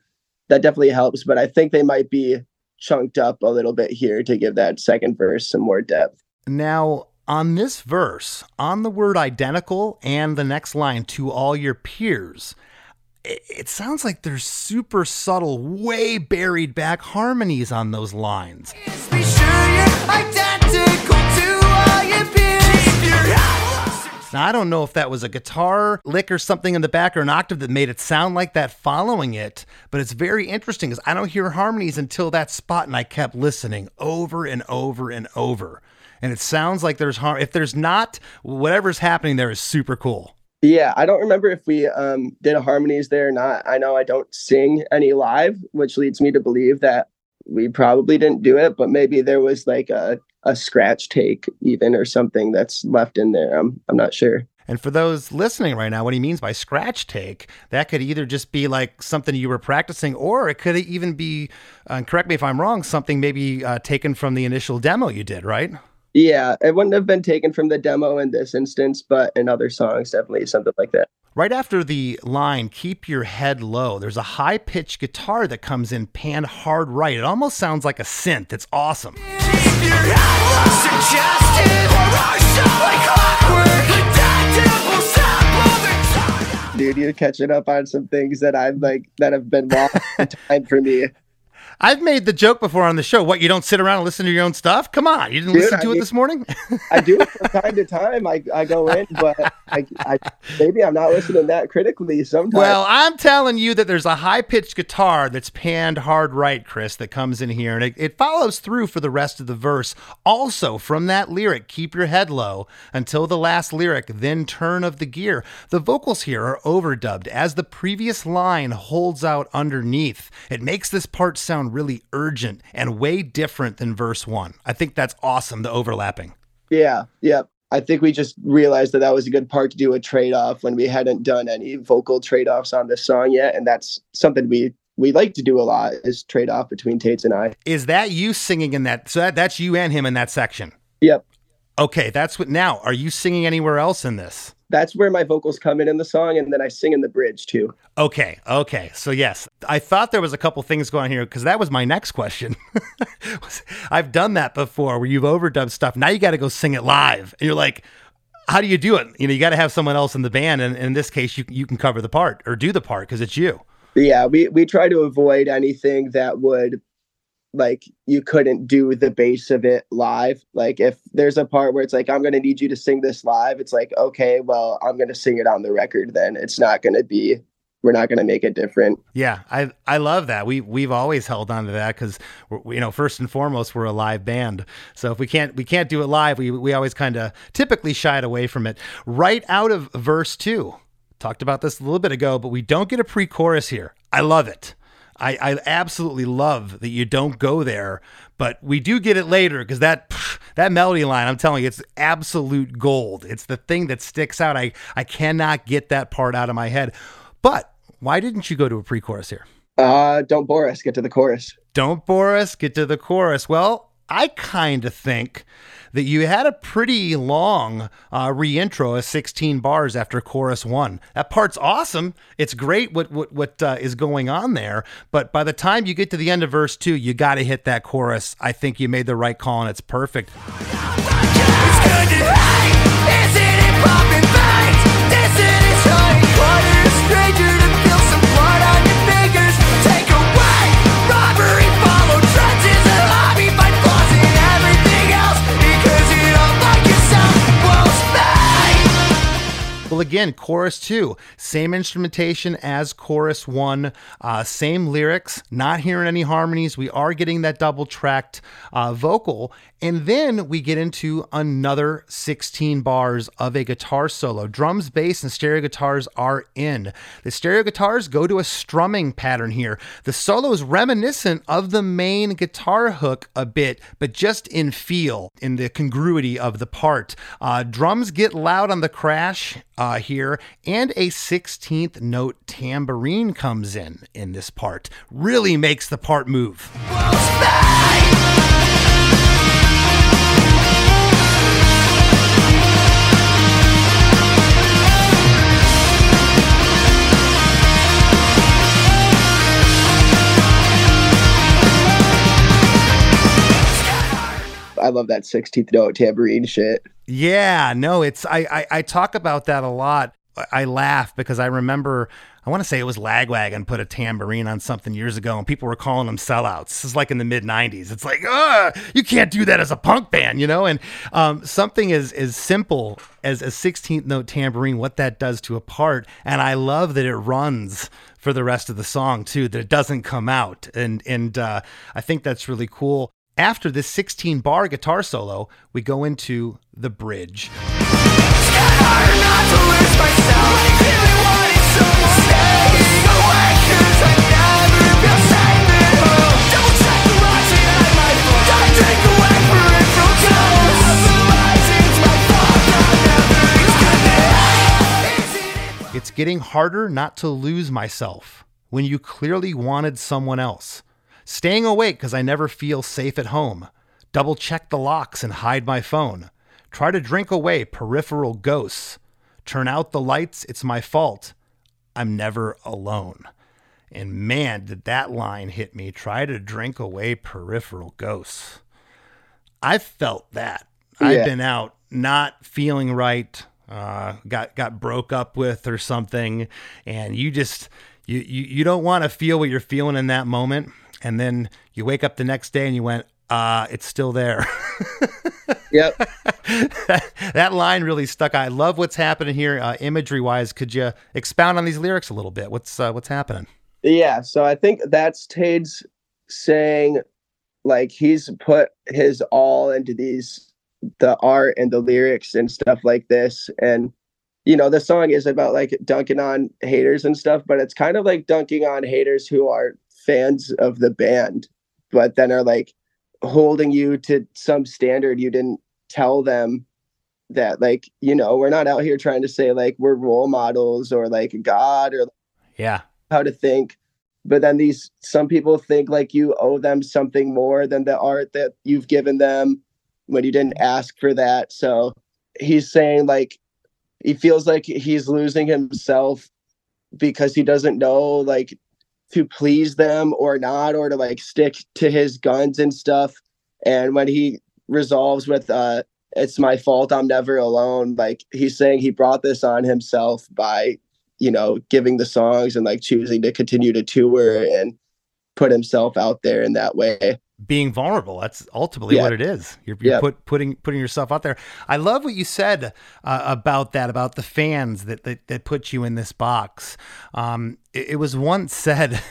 [SPEAKER 3] that definitely helps. But I think they might be chunked up a little bit here to give that second verse some more depth.
[SPEAKER 1] Now, on this verse, on the word identical and the next line, to all your peers, it, it sounds like there's super subtle, way buried back harmonies on those lines. Now, I don't know if that was a guitar lick or something in the back or an octave that made it sound like that following it, but it's very interesting because I don't hear harmonies until that spot, and I kept listening over and over and over. And it sounds like there's harm. If there's not, whatever's happening there is super cool.
[SPEAKER 3] Yeah, I don't remember if we um, did a harmonies there or not. I know I don't sing any live, which leads me to believe that we probably didn't do it, but maybe there was like a, a scratch take even or something that's left in there. I'm I'm not sure.
[SPEAKER 1] And for those listening right now, what he means by scratch take, that could either just be like something you were practicing, or it could even be, uh, correct me if I'm wrong, something maybe uh, taken from the initial demo you did, right?
[SPEAKER 3] Yeah, it wouldn't have been taken from the demo in this instance, but in other songs, definitely something like that.
[SPEAKER 1] Right after the line, keep your head low, there's a high pitched guitar that comes in panned hard right. It almost sounds like a synth. It's awesome.
[SPEAKER 3] Dude, you're catching up on some things that I've like that have been lost in time for me.
[SPEAKER 1] I've made the joke before on the show. What, you don't sit around and listen to your own stuff? Come on. You didn't
[SPEAKER 3] Dude,
[SPEAKER 1] listen
[SPEAKER 3] I
[SPEAKER 1] to it
[SPEAKER 3] mean-
[SPEAKER 1] this morning?
[SPEAKER 3] I do it from time to time. I, I go in, but I, I maybe I'm not listening that critically sometimes.
[SPEAKER 1] Well, I'm telling you that there's a high pitched guitar that's panned hard right, Chris, that comes in here, and it, it follows through for the rest of the verse. Also, from that lyric, keep your head low until the last lyric, then turn of the gear. The vocals here are overdubbed as the previous line holds out underneath. It makes this part sound really urgent and way different than verse one. I think that's awesome, the overlapping.
[SPEAKER 3] yeah, yeah. I think we just realized that that was a good part to do a trade off when we hadn't done any vocal trade offs on this song yet, and that's something we we like to do a lot is trade off between Tades and I.
[SPEAKER 1] Is that you singing in that? So that, that's you and him in that section.
[SPEAKER 3] Yep,
[SPEAKER 1] Okay, that's what now. Are you singing anywhere else in this?
[SPEAKER 3] that's where my vocals come in in the song, and then I sing in the bridge too.
[SPEAKER 1] Okay, okay. So yes, I thought there was a couple things going on here because that was my next question. I've done that before where you've overdubbed stuff. Now you got to go sing it live. And you're like, how do you do it? You know, you got to have someone else in the band, and in this case, you you can cover the part or do the part because it's you.
[SPEAKER 3] Yeah, we we try to avoid anything that would like you couldn't do the bass of it live. Like if there's a part where it's like I'm going to need you to sing this live, it's like okay, well, I'm going to sing it on the record then. It's not going to be we're not going to make it different.
[SPEAKER 1] Yeah, I I love that. We we've always held on to that because you know first and foremost we're a live band. So if we can't we can't do it live, we we always kind of typically shied away from it. Right out of verse two, talked about this a little bit ago, but we don't get a pre-chorus here. I love it. I, I absolutely love that you don't go there, but we do get it later because that that melody line, I'm telling you, it's absolute gold. It's the thing that sticks out. I I cannot get that part out of my head. But why didn't you go to a pre-chorus here?
[SPEAKER 3] Uh don't bore us, get to the chorus.
[SPEAKER 1] Don't bore us, get to the chorus. Well, I kind of think that you had a pretty long uh, reintro of 16 bars after chorus one. That part's awesome. It's great what what what uh, is going on there. But by the time you get to the end of verse two, you got to hit that chorus. I think you made the right call, and it's perfect. Again, chorus two, same instrumentation as chorus one, uh, same lyrics, not hearing any harmonies. We are getting that double tracked uh, vocal. And then we get into another 16 bars of a guitar solo. Drums, bass, and stereo guitars are in. The stereo guitars go to a strumming pattern here. The solo is reminiscent of the main guitar hook a bit, but just in feel, in the congruity of the part. Uh, drums get loud on the crash uh, here, and a 16th note tambourine comes in in this part. Really makes the part move.
[SPEAKER 3] I love that 16th note tambourine shit.
[SPEAKER 1] Yeah, no, it's I, I I talk about that a lot. I- I laugh because I remember I want to say it was Lagwagon put a tambourine on something years ago, and people were calling them sellouts. This is like in the mid '90s. It's like, ah, you can't do that as a punk band, you know. And um, something as as simple as a 16th note tambourine, what that does to a part, and I love that it runs for the rest of the song too. That it doesn't come out, and and uh, I think that's really cool. After this 16 bar guitar solo, we go into the bridge. It's getting harder not to lose myself when you clearly wanted someone else. Staying awake because I never feel safe at home. Double check the locks and hide my phone. Try to drink away peripheral ghosts. Turn out the lights, it's my fault. I'm never alone. And man, did that line hit me. Try to drink away peripheral ghosts. I felt that. I've been out not feeling right, uh, got got broke up with or something, and you just you you, you don't want to feel what you're feeling in that moment, and then you wake up the next day and you went, uh, it's still there.
[SPEAKER 3] Yep.
[SPEAKER 1] that line really stuck. I love what's happening here, uh, imagery wise. Could you expound on these lyrics a little bit? What's uh, what's happening?
[SPEAKER 3] Yeah, so I think that's Tades saying like he's put his all into these the art and the lyrics and stuff like this and you know the song is about like dunking on haters and stuff but it's kind of like dunking on haters who are fans of the band but then are like holding you to some standard you didn't tell them that like you know we're not out here trying to say like we're role models or like god or
[SPEAKER 1] Yeah,
[SPEAKER 3] how to think. But then these some people think like you owe them something more than the art that you've given them when you didn't ask for that. So he's saying like he feels like he's losing himself because he doesn't know like to please them or not or to like stick to his guns and stuff and when he resolves with uh it's my fault i'm never alone like he's saying he brought this on himself by you know giving the songs and like choosing to continue to tour and put himself out there in that way
[SPEAKER 1] being vulnerable. That's ultimately
[SPEAKER 3] Yeah.
[SPEAKER 1] what it is. You're, you're
[SPEAKER 3] Yeah.
[SPEAKER 1] put, putting putting yourself out there. I love what you said uh, about that, about the fans that that, that put you in this box. Um, it, was once said.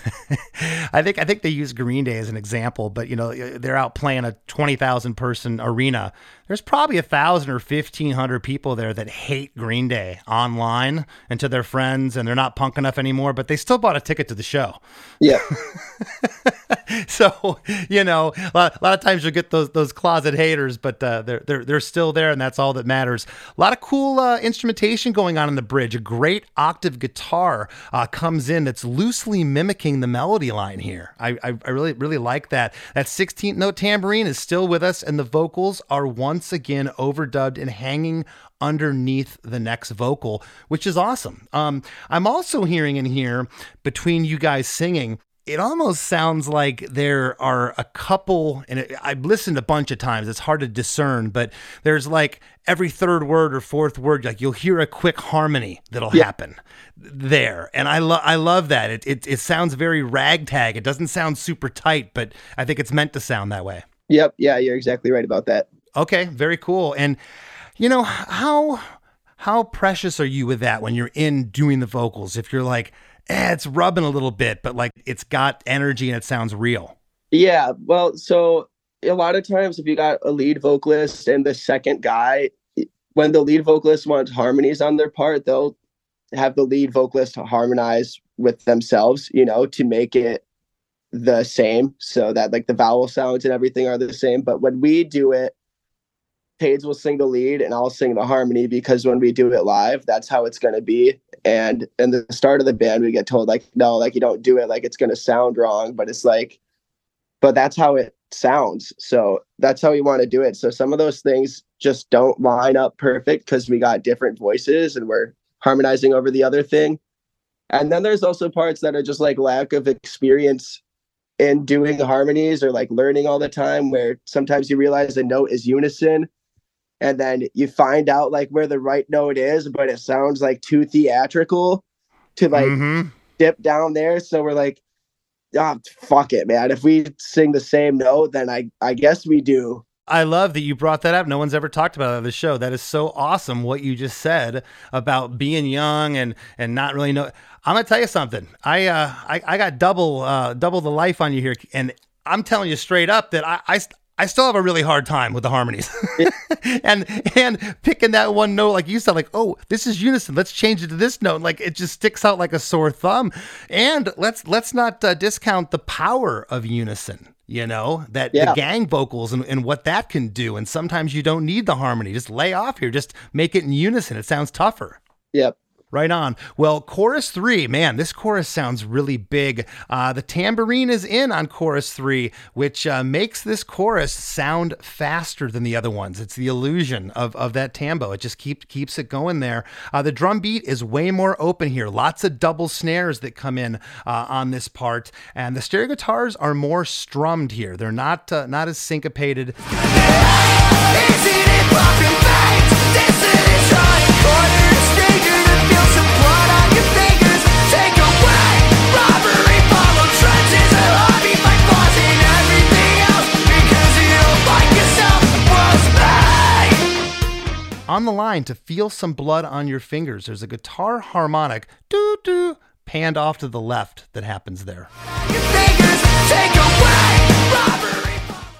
[SPEAKER 1] I think I think they use Green Day as an example, but you know they're out playing a twenty thousand person arena. There's probably a thousand or fifteen hundred people there that hate Green Day online and to their friends, and they're not punk enough anymore, but they still bought a ticket to the show.
[SPEAKER 3] yeah
[SPEAKER 1] so you know a lot, a lot of times you'll get those those closet haters but uh, they're, they're they're still there and that's all that matters a lot of cool uh, instrumentation going on in the bridge a great octave guitar uh, comes in that's loosely mimicking the melody line here I, I i really really like that that 16th note tambourine is still with us and the vocals are once again overdubbed and hanging underneath the next vocal, which is awesome. Um, I'm also hearing in here between you guys singing, it almost sounds like there are a couple, and it, I've listened a bunch of times. It's hard to discern, but there's like every third word or fourth word, like you'll hear a quick harmony that'll happen there, and I love I love that. It, it it sounds very ragtag. It doesn't sound super tight, but I think it's meant to sound that way.
[SPEAKER 3] yep yeah you're exactly right about that
[SPEAKER 1] Okay, very cool. And you know how how precious are you with that when you're in doing the vocals? If you're like, eh, it's rubbing a little bit, but like it's got energy and it sounds real.
[SPEAKER 3] Yeah, well, so a lot of times if you got a lead vocalist and the second guy, when the lead vocalist wants harmonies on their part, they'll have the lead vocalist harmonize with themselves, you know, to make it the same so that like the vowel sounds and everything are the same. But when we do it, Paige will sing the lead and I'll sing the harmony because when we do it live, that's how it's going to be. And in the start of the band, we get told like, no, like you don't do it like it's going to sound wrong, but it's like, but that's how it sounds. So that's how we want to do it. So some of those things just don't line up perfect because we got different voices and we're harmonizing over the other thing. And then there's also parts that are just like lack of experience in doing harmonies or like learning all the time where sometimes you realize a note is unison and then you find out like where the right note is, but it sounds like too theatrical to like
[SPEAKER 1] Mhm.
[SPEAKER 3] dip down there. So we're like, ah, fuck it, man. If we sing the same note, then I I guess we do.
[SPEAKER 1] I love that you brought that up. No one's ever talked about it on the show. That is so awesome what you just said about being young and and not really know. I'm gonna tell you something. I uh I, I got double uh double the life on you here, and I'm telling you straight up that I I, I still have a really hard time with the harmonies, and and picking that one note like you said, like oh this is unison. Let's change it to this note. Like it just sticks out like a sore thumb. And let's let's not uh, discount the power of unison. You know that
[SPEAKER 3] Yeah.
[SPEAKER 1] the gang vocals and, and what that can do. And sometimes you don't need the harmony. Just lay off here. Just make it in unison. It sounds tougher.
[SPEAKER 3] Yep.
[SPEAKER 1] Right on. Well, chorus three, man, this chorus sounds really big. Uh, the tambourine is in on chorus three, which uh, makes this chorus sound faster than the other ones. It's the illusion of, of that tambo. It just keep, keeps it going there. Uh, the drum beat is way more open here. Lots of double snares that come in uh, on this part, and the stereo guitars are more strummed here. They're not uh, not as syncopated. On the line to feel some blood on your fingers. There's a guitar harmonic, doo doo, panned off to the left that happens there.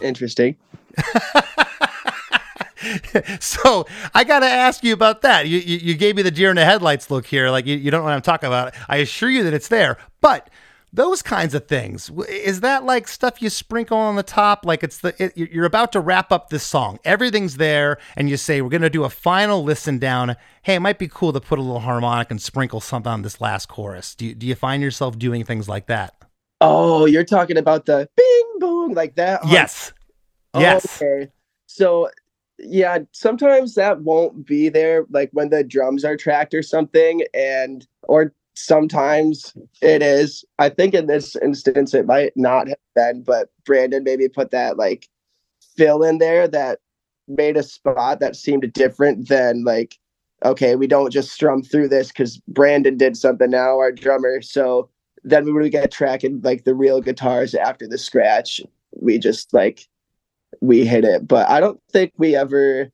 [SPEAKER 3] Interesting.
[SPEAKER 1] so I got to ask you about that. You, you, you gave me the deer in the headlights look here, like you, you don't know what I'm talking about. I assure you that it's there, but those kinds of things. Is that like stuff you sprinkle on the top? Like it's the it, you're about to wrap up this song. Everything's there and you say we're going to do a final listen down. Hey it might be cool to put a little harmonic and sprinkle something on this last chorus. Do you, do you find yourself doing things like that?
[SPEAKER 3] Oh you're talking about the bing boom like that?
[SPEAKER 1] Oh, yes.
[SPEAKER 3] Oh,
[SPEAKER 1] yes.
[SPEAKER 3] okay. So yeah sometimes that won't be there like when the drums are tracked or something and or sometimes it is. I think in this instance it might not have been, but Brandon maybe put that like fill in there that made a spot that seemed different than like, okay, we don't just strum through this because Brandon did something now, our drummer. So then we would get tracking like the real guitars after the scratch. We just like we hit it. But I don't think we ever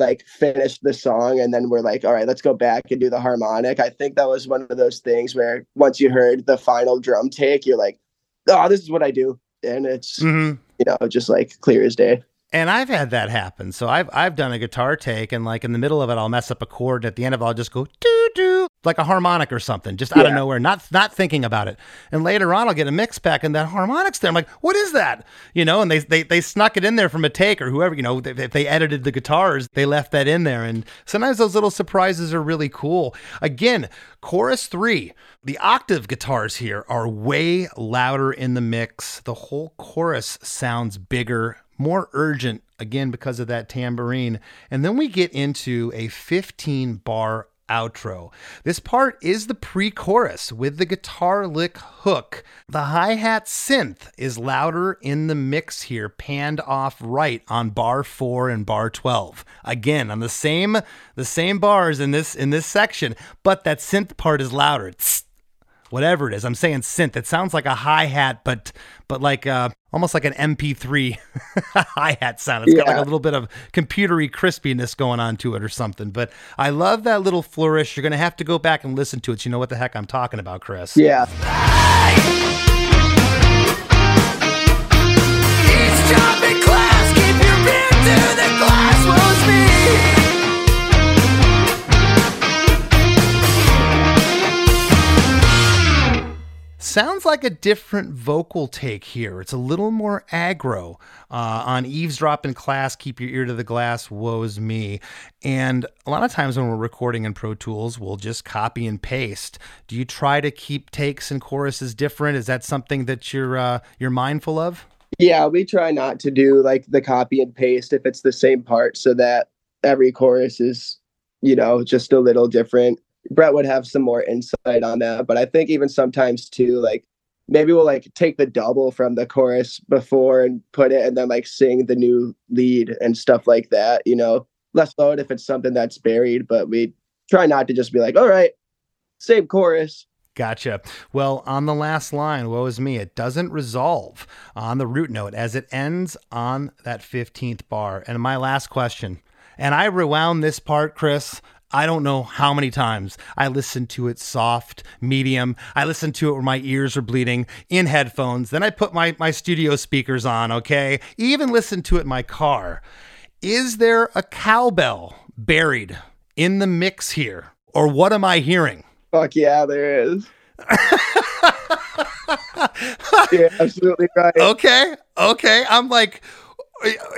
[SPEAKER 3] like finish the song and then we're like all right let's go back and do the harmonic i think that was one of those things where once you heard the final drum take you're like oh this is what i do and it's mm-hmm. you know just like clear as day
[SPEAKER 1] and I've had that happen. So I've I've done a guitar take, and like in the middle of it, I'll mess up a chord. And at the end of it, I'll just go doo doo, like a harmonic or something, just out yeah. of nowhere, not not thinking about it. And later on, I'll get a mix pack, and that harmonic's there. I'm like, what is that? You know, and they they they snuck it in there from a take or whoever. You know, if they edited the guitars, they left that in there. And sometimes those little surprises are really cool. Again, chorus three, the octave guitars here are way louder in the mix. The whole chorus sounds bigger more urgent, again, because of that tambourine. And then we get into a 15 bar outro. This part is the pre chorus with the guitar lick hook. The hi hat synth is louder in the mix here, panned off right on bar 4 and bar 12. Again, on the same the same bars in this in this section, but that synth part is louder. Tss, whatever it is. I'm saying synth. It sounds like a hi hat, but but like uh, almost like an MP3 hi hat sound. It's yeah. got like a little bit of computery crispiness going on to it or something. But I love that little flourish. You're gonna have to go back and listen to it. So you know what the heck I'm talking about, Chris.
[SPEAKER 3] Yeah.
[SPEAKER 1] Sounds like a different vocal take here. It's a little more aggro uh, on eavesdrop in class. Keep your ear to the glass. Woe's me. And a lot of times when we're recording in Pro Tools, we'll just copy and paste. Do you try to keep takes and choruses different? Is that something that you're uh, you're mindful of?
[SPEAKER 3] Yeah, we try not to do like the copy and paste if it's the same part, so that every chorus is, you know, just a little different. Brett would have some more insight on that. But I think even sometimes too, like maybe we'll like take the double from the chorus before and put it and then like sing the new lead and stuff like that, you know. Less load if it's something that's buried, but we try not to just be like, all right, same chorus.
[SPEAKER 1] Gotcha. Well, on the last line, woe is me, it doesn't resolve on the root note as it ends on that 15th bar. And my last question, and I rewound this part, Chris, I don't know how many times I listened to it soft, medium. I listened to it where my ears are bleeding in headphones. Then I put my, my studio speakers on, okay? Even listened to it in my car. Is there a cowbell buried in the mix here? Or what am I hearing?
[SPEAKER 3] Fuck yeah, there is. yeah, absolutely right.
[SPEAKER 1] Okay. Okay. I'm like,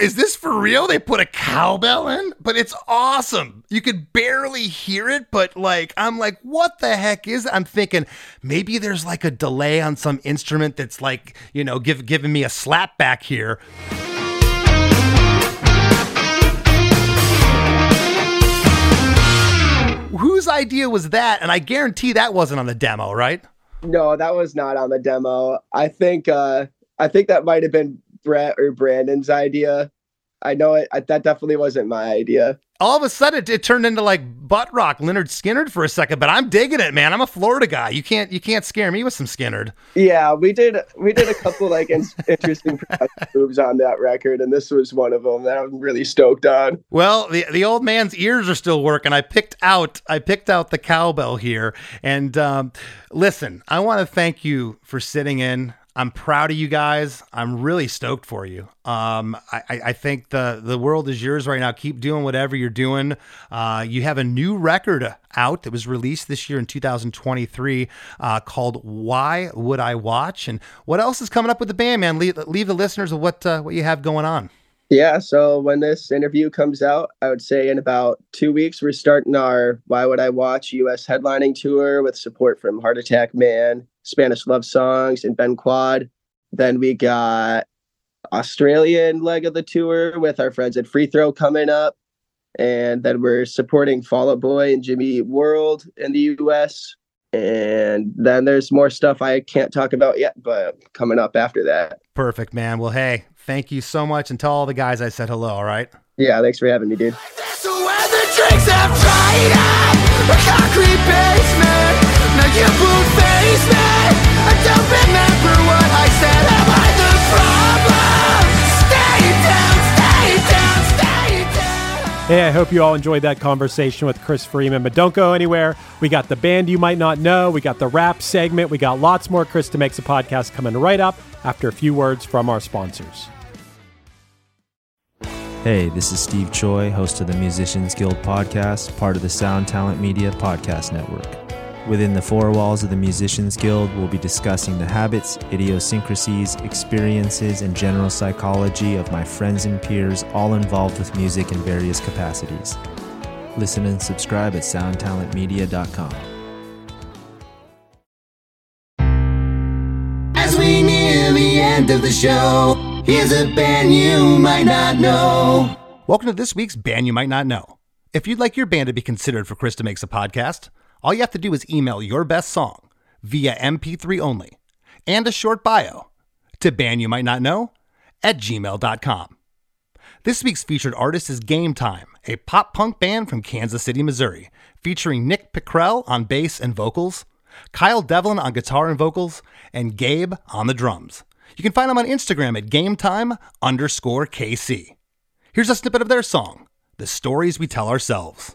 [SPEAKER 1] is this for real? They put a cowbell in, but it's awesome. You could barely hear it, but like, I'm like, what the heck is it? I'm thinking maybe there's like a delay on some instrument that's like, you know, give, giving me a slap back here. Whose idea was that? And I guarantee that wasn't on the demo, right?
[SPEAKER 3] No, that was not on the demo. I think uh I think that might have been Brett or Brandon's idea. I know it. I, that definitely wasn't my idea.
[SPEAKER 1] All of a sudden, it, it turned into like butt rock, Lynyrd Skynyrd for a second. But I'm digging it, man. I'm a Florida guy. You can't you can't scare me with some Skynyrd.
[SPEAKER 3] Yeah, we did we did a couple like in, interesting moves on that record, and this was one of them that I'm really stoked on.
[SPEAKER 1] Well, the the old man's ears are still working. I picked out I picked out the cowbell here, and um, listen, I want to thank you for sitting in. I'm proud of you guys. I'm really stoked for you. Um, I, I think the the world is yours right now. Keep doing whatever you're doing. Uh, you have a new record out that was released this year in 2023 uh, called "Why Would I Watch?" And what else is coming up with the band, man? Leave, leave the listeners with what uh, what you have going on.
[SPEAKER 3] Yeah, so when this interview comes out, I would say in about two weeks, we're starting our Why Would I Watch US headlining tour with support from Heart Attack Man, Spanish Love Songs, and Ben Quad. Then we got Australian leg of the tour with our friends at Free Throw coming up. And then we're supporting Fall Out Boy and Jimmy World in the US. And then there's more stuff I can't talk about yet, but coming up after that.
[SPEAKER 1] Perfect, man. Well, hey, thank you so much. And tell all the guys I said hello, all right?
[SPEAKER 3] Yeah, thanks for having me, dude.
[SPEAKER 2] So when the drinks have dried up, a concrete basement, now you won't face me. I don't remember what I said. Am I the problem? Stay down, stay down, stay down.
[SPEAKER 4] Hey, I hope you all enjoyed that conversation with Chris Freeman, but don't go anywhere. We got the band you might not know, we got the rap segment, we got lots more Chris DeMakes a Podcast coming right up after a few words from our sponsors.
[SPEAKER 6] Hey, this is Steve Choi, host of the Musicians Guild podcast, part of the Sound Talent Media Podcast Network. Within the four walls of the Musicians Guild, we'll be discussing the habits, idiosyncrasies, experiences, and general psychology of my friends and peers, all involved with music in various capacities. Listen and subscribe at soundtalentmedia.com.
[SPEAKER 2] As we near the end of the show, here's a band you might not know.
[SPEAKER 1] Welcome to this week's Band You Might Not Know. If you'd like your band to be considered for Chris DeMakes a Podcast, all you have to do is email your best song via MP3 only and a short bio to bandyoumightnotknow at gmail.com. This week's featured artist is Game Time, a pop punk band from Kansas City, Missouri, featuring Nick Pickrell on bass and vocals, Kyle Devlin on guitar and vocals, and Gabe on the drums. You can find them on Instagram at gametime underscore KC. Here's a snippet of their song, The Stories We Tell Ourselves.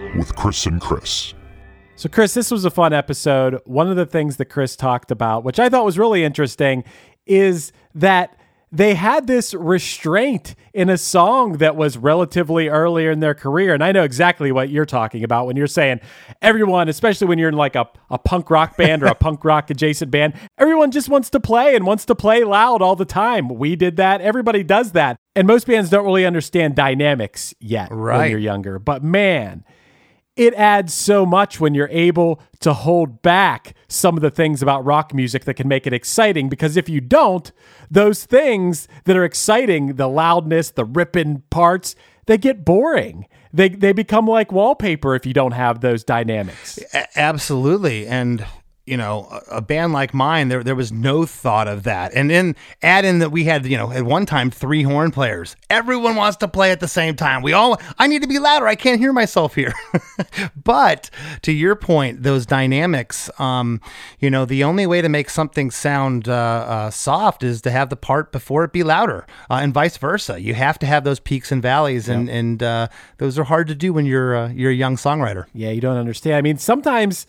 [SPEAKER 7] with Chris and Chris.
[SPEAKER 4] So, Chris, this was a fun episode. One of the things that Chris talked about, which I thought was really interesting, is that they had this restraint in a song that was relatively earlier in their career. And I know exactly what you're talking about when you're saying everyone, especially when you're in like a, a punk rock band or a punk rock adjacent band, everyone just wants to play and wants to play loud all the time. We did that. Everybody does that. And most bands don't really understand dynamics yet when you're younger. But man, it adds so much when you're able to hold back some of the things about rock music that can make it exciting. Because if you don't, those things that are exciting, the loudness, the ripping parts, they get boring. They, they become like wallpaper if you don't have those dynamics.
[SPEAKER 1] A- absolutely. And you know, a, a band like mine, there there was no thought of that. And then add in that we had, you know, at one time three horn players. Everyone wants to play at the same time. We all I need to be louder. I can't hear myself here. but to your point, those dynamics, um, you know, the only way to make something sound uh, uh, soft is to have the part before it be louder, uh, and vice versa. You have to have those peaks and valleys, and and uh, those are hard to do when you're uh, you're a young songwriter.
[SPEAKER 4] Yeah, you don't understand. I mean, sometimes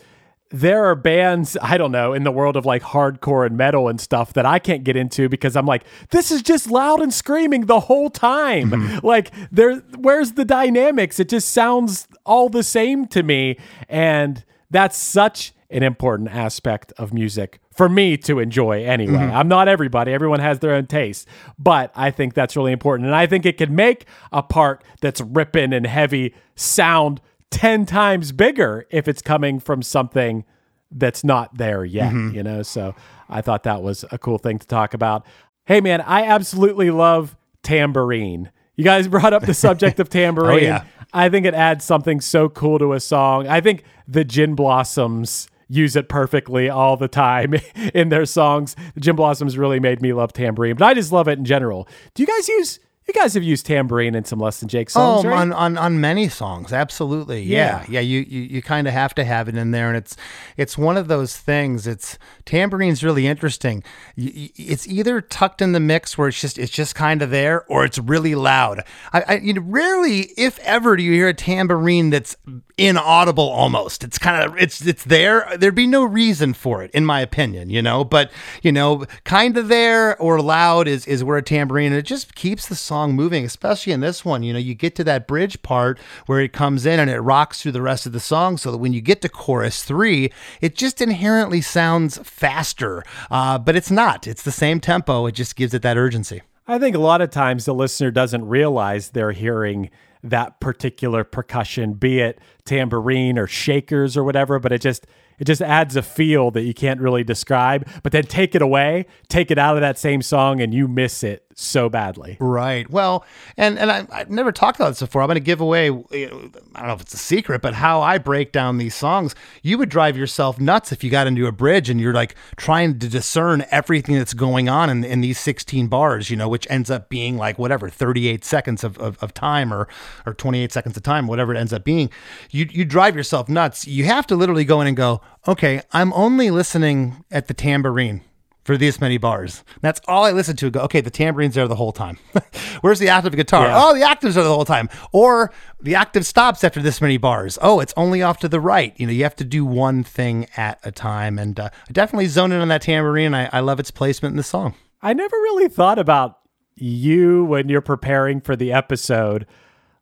[SPEAKER 4] there are bands, I don't know, in the world of like hardcore and metal and stuff that I can't get into because I'm like, this is just loud and screaming the whole time. Mm-hmm. Like there where's the dynamics? It just sounds all the same to me. And that's such an important aspect of music for me to enjoy anyway. Mm-hmm. I'm not everybody, everyone has their own taste, but I think that's really important. And I think it can make a part that's ripping and heavy sound 10 times bigger if it's coming from something that's not there yet, mm-hmm. you know? So I thought that was a cool thing to talk about. Hey, man, I absolutely love tambourine. You guys brought up the subject of oh, tambourine.
[SPEAKER 1] yeah.
[SPEAKER 4] I think it adds something so cool to a song. I think the Gin Blossoms use it perfectly all the time in their songs. The Gin Blossoms really made me love tambourine, but I just love it in general. Do you guys use? You guys have used tambourine in some Less Than Jake songs,
[SPEAKER 1] oh,
[SPEAKER 4] right?
[SPEAKER 1] on, on on many songs, absolutely. Yeah, yeah. you you, you kind of have to have it in there, and it's it's one of those things. It's tambourine's really interesting. It's either tucked in the mix where it's just it's just kind of there, or it's really loud. I, I you know, rarely, if ever, do you hear a tambourine that's inaudible almost. It's kind of it's it's there. There'd be no reason for it, in my opinion. You know, but you know, kind of there or loud is is where a tambourine. It just keeps the song moving, especially in this one. You know, you get to that bridge part where it comes in and it rocks through the rest of the song, so that when you get to chorus three, it just inherently sounds faster. Uh, but it's not. It's the same tempo. It just gives it that urgency.
[SPEAKER 4] I think a lot of times the listener doesn't realize they're hearing that particular percussion, be it tambourine or shakers or whatever, but it just it just adds a feel that you can't really describe. But then take it away, take it out of that same song, and you miss it so badly.
[SPEAKER 1] Right. Well, and and I, I've never talked about this before. I'm going to give away. you know, I don't know if it's a secret, but how I break down these songs. You would drive yourself nuts if you got into a bridge and you're like trying to discern everything that's going on in, in these 16 bars. You know, which ends up being like whatever 38 seconds of, of, of time or or 28 seconds of time, whatever it ends up being. You you drive yourself nuts. You have to literally go in and go. Okay, I'm only listening at the tambourine for this many bars. That's all I listen to. Go, okay, the tambourine's there the whole time. Where's the octave guitar?
[SPEAKER 4] Yeah.
[SPEAKER 1] Oh, the octaves are the whole time. Or the octave stops after this many bars. Oh, it's only off to the right. You know, you have to do one thing at a time. And uh, I definitely zone in on that tambourine. I, I love its placement in the song.
[SPEAKER 4] I never really thought about you when you're preparing for the episode,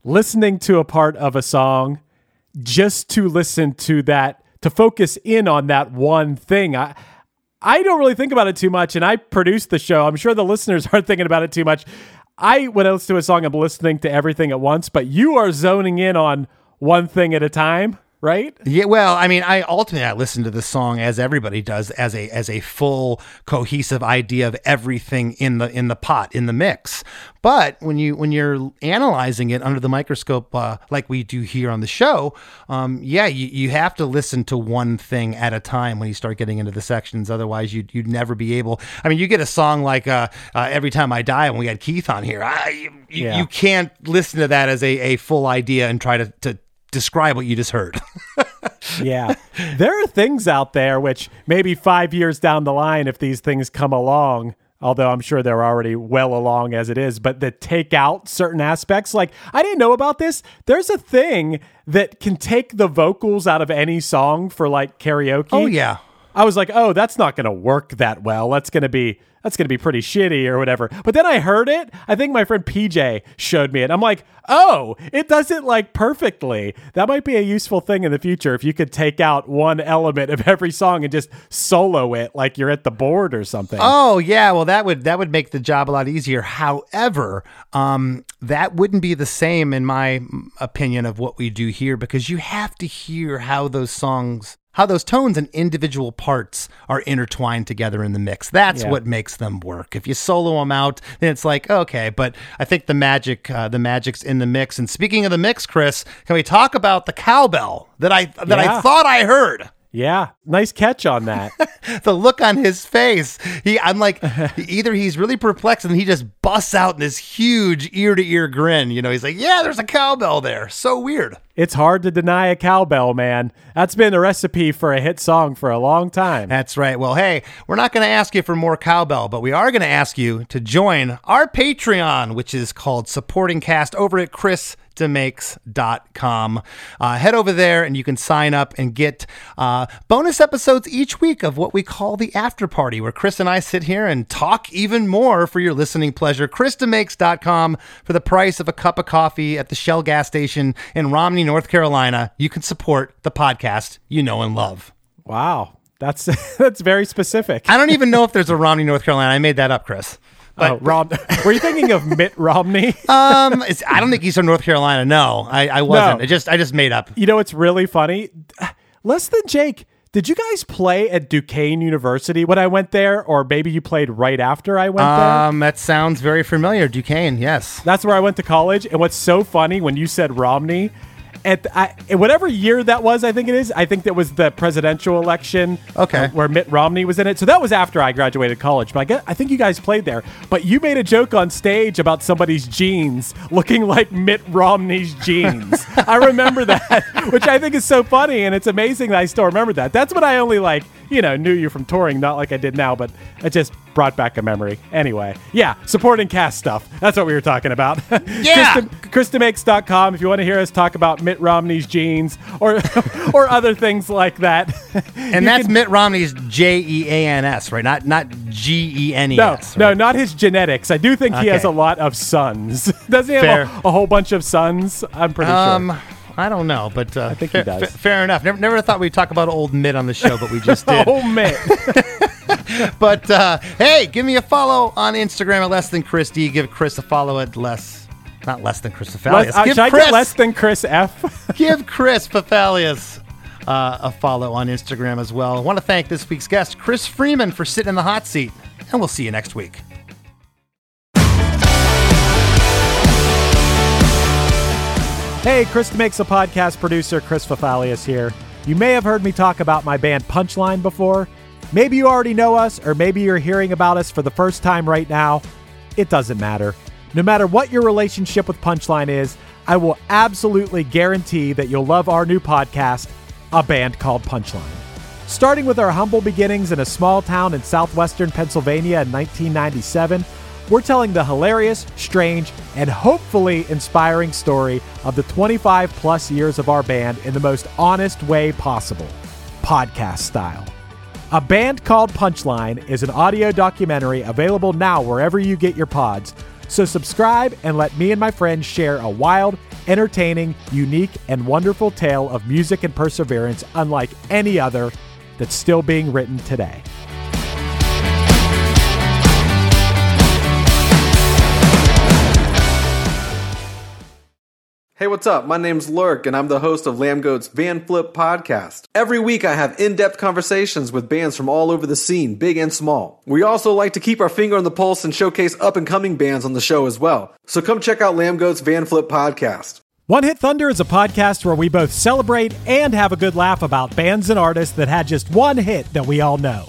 [SPEAKER 4] listening to a part of a song just to listen to that, to focus in on that one thing. I, I don't really think about it too much, and I produce the show. I'm sure the listeners aren't thinking about it too much. I, when I listen to a song, I'm listening to everything at once, but you are zoning in on one thing at a time, right?
[SPEAKER 1] Yeah, well, I mean, I ultimately I listen to the song as everybody does, as a as a full cohesive idea of everything in the in the pot in the mix. But when you when you're analyzing it under the microscope, uh, like we do here on the show, um, yeah, you, you have to listen to one thing at a time when you start getting into the sections. Otherwise, you'd you'd never be able. I mean, you get a song like uh, uh, "Every Time I Die" when we had Keith on here. I, you, you-
[SPEAKER 4] Yeah.
[SPEAKER 1] you can't listen to that as a, a full idea and try to, to describe what you just heard.
[SPEAKER 4] yeah. There are things out there which maybe five years down the line, if these things come along, although I'm sure they're already well along as it is, but that take out certain aspects. Like, I didn't know about this. There's a thing that can take the vocals out of any song for like karaoke.
[SPEAKER 1] Oh, yeah.
[SPEAKER 4] I was like, oh, that's not going to work that well. That's going to be that's going to be pretty shitty or whatever. But then I heard it. I think my friend PJ showed me it. I'm like, oh, it does it like perfectly. That might be a useful thing in the future if you could take out one element of every song and just solo it like you're at the board or something.
[SPEAKER 1] Oh yeah, well that would that would make the job a lot easier. However, um, that wouldn't be the same in my opinion of what we do here because you have to hear how those songs, how those tones and individual parts are intertwined together in the mix. That's
[SPEAKER 4] Yeah.
[SPEAKER 1] what makes them work. If you solo them out, then it's like okay. But I think the magic, uh, the magic's in the mix. And speaking of the mix, Chris, can we talk about the cowbell that I that I thought I heard?
[SPEAKER 4] Yeah, nice catch on that.
[SPEAKER 1] the look on his face. He, I'm like, either he's really perplexed and he just busts out in this huge ear to ear grin. You know, he's like, yeah, there's a cowbell there. So weird.
[SPEAKER 4] It's hard to deny a cowbell, man. That's been a recipe for a hit song for a long time.
[SPEAKER 1] That's right. Well, hey, we're not going to ask you for more cowbell, but we are going to ask you to join our Patreon, which is called Supporting Cast over at Chris Makes.com. Uh, head over there and you can sign up and get uh, bonus episodes each week of what we call the after party, where Chris and I sit here and talk even more for your listening pleasure. ChrisDeMakes.com for the price of a cup of coffee at the Shell gas station in Romney, North Carolina. You can support the podcast you know and love.
[SPEAKER 4] Wow. That's that's very specific.
[SPEAKER 1] I don't even know if there's a Romney, North Carolina. I made that up, Chris.
[SPEAKER 4] But, oh, Rom- were you thinking of Mitt Romney?
[SPEAKER 1] um, I don't think he's from North Carolina. No, I, I wasn't. No. I just I just made up.
[SPEAKER 4] You know, it's really funny. Less than Jake. Did you guys play at Duquesne University when I went there, or maybe you played right after I went there?
[SPEAKER 1] Um, that sounds very familiar. Duquesne, yes.
[SPEAKER 4] That's where I went to college. And what's so funny when you said Romney, at I, whatever year that was, I think it is. I think that was the presidential election.
[SPEAKER 1] Okay.
[SPEAKER 4] Uh, where Mitt Romney was in it. So that was after I graduated college. But I, guess, I think you guys played there. But you made a joke on stage about somebody's jeans looking like Mitt Romney's jeans. I remember that, which I think is so funny, and it's amazing that I still remember that. That's what I only like you know, knew you from touring, not like I did now, but it just brought back a memory. Anyway, yeah, supporting cast stuff. That's what we were talking about.
[SPEAKER 1] Yeah.
[SPEAKER 4] ChrisDemakes.com if you want to hear us talk about Mitt Romney's jeans or or other things like that.
[SPEAKER 1] And that's can, Mitt Romney's J E A N S, right? Not not G E N E S.
[SPEAKER 4] No, right? no, not his genetics. I do think okay. he has a lot of sons. Does he have a, a, whole bunch of sons? I'm pretty um, sure.
[SPEAKER 1] I don't know, but uh,
[SPEAKER 4] I think he does.
[SPEAKER 1] Fa- fair enough. Never, never thought we'd talk about old Mitt on the show, but we just did.
[SPEAKER 4] oh, Mitt.
[SPEAKER 1] but uh, hey, give me a follow on Instagram at less than Chris D. Give Chris a follow at less, not less than Chris Fafalios.
[SPEAKER 4] uh, give Chris, less than Chris F.
[SPEAKER 1] give Chris Fafalios uh, a follow on Instagram as well. I want to thank this week's guest, Chris Freeman, for sitting in the hot seat, and we'll see you next week.
[SPEAKER 4] Hey, Chris DeMakes a Podcast producer, Chris Fafalios here. You may have heard me talk about my band Punchline before. Maybe you already know us, or maybe you're hearing about us for the first time right now. It doesn't matter. No matter what your relationship with Punchline is, I will absolutely guarantee that you'll love our new podcast, A Band Called Punchline. Starting with our humble beginnings in a small town in southwestern Pennsylvania in 1997, we're telling the hilarious, strange, and hopefully inspiring story of the 25 plus years of our band in the most honest way possible podcast style. A Band Called Punchline is an audio documentary available now wherever you get your pods. So subscribe and let me and my friends share a wild, entertaining, unique, and wonderful tale of music and perseverance unlike any other that's still being written today.
[SPEAKER 8] Hey, what's up? My name's Lurk, and I'm the host of Lambgoat's Van Flip podcast. Every week, I have in depth conversations with bands from all over the scene, big and small. We also like to keep our finger on the pulse and showcase up and coming bands on the show as well. So come check out Lambgoat's Van Flip podcast.
[SPEAKER 4] One Hit Thunder is a podcast where we both celebrate and have a good laugh about bands and artists that had just one hit that we all know.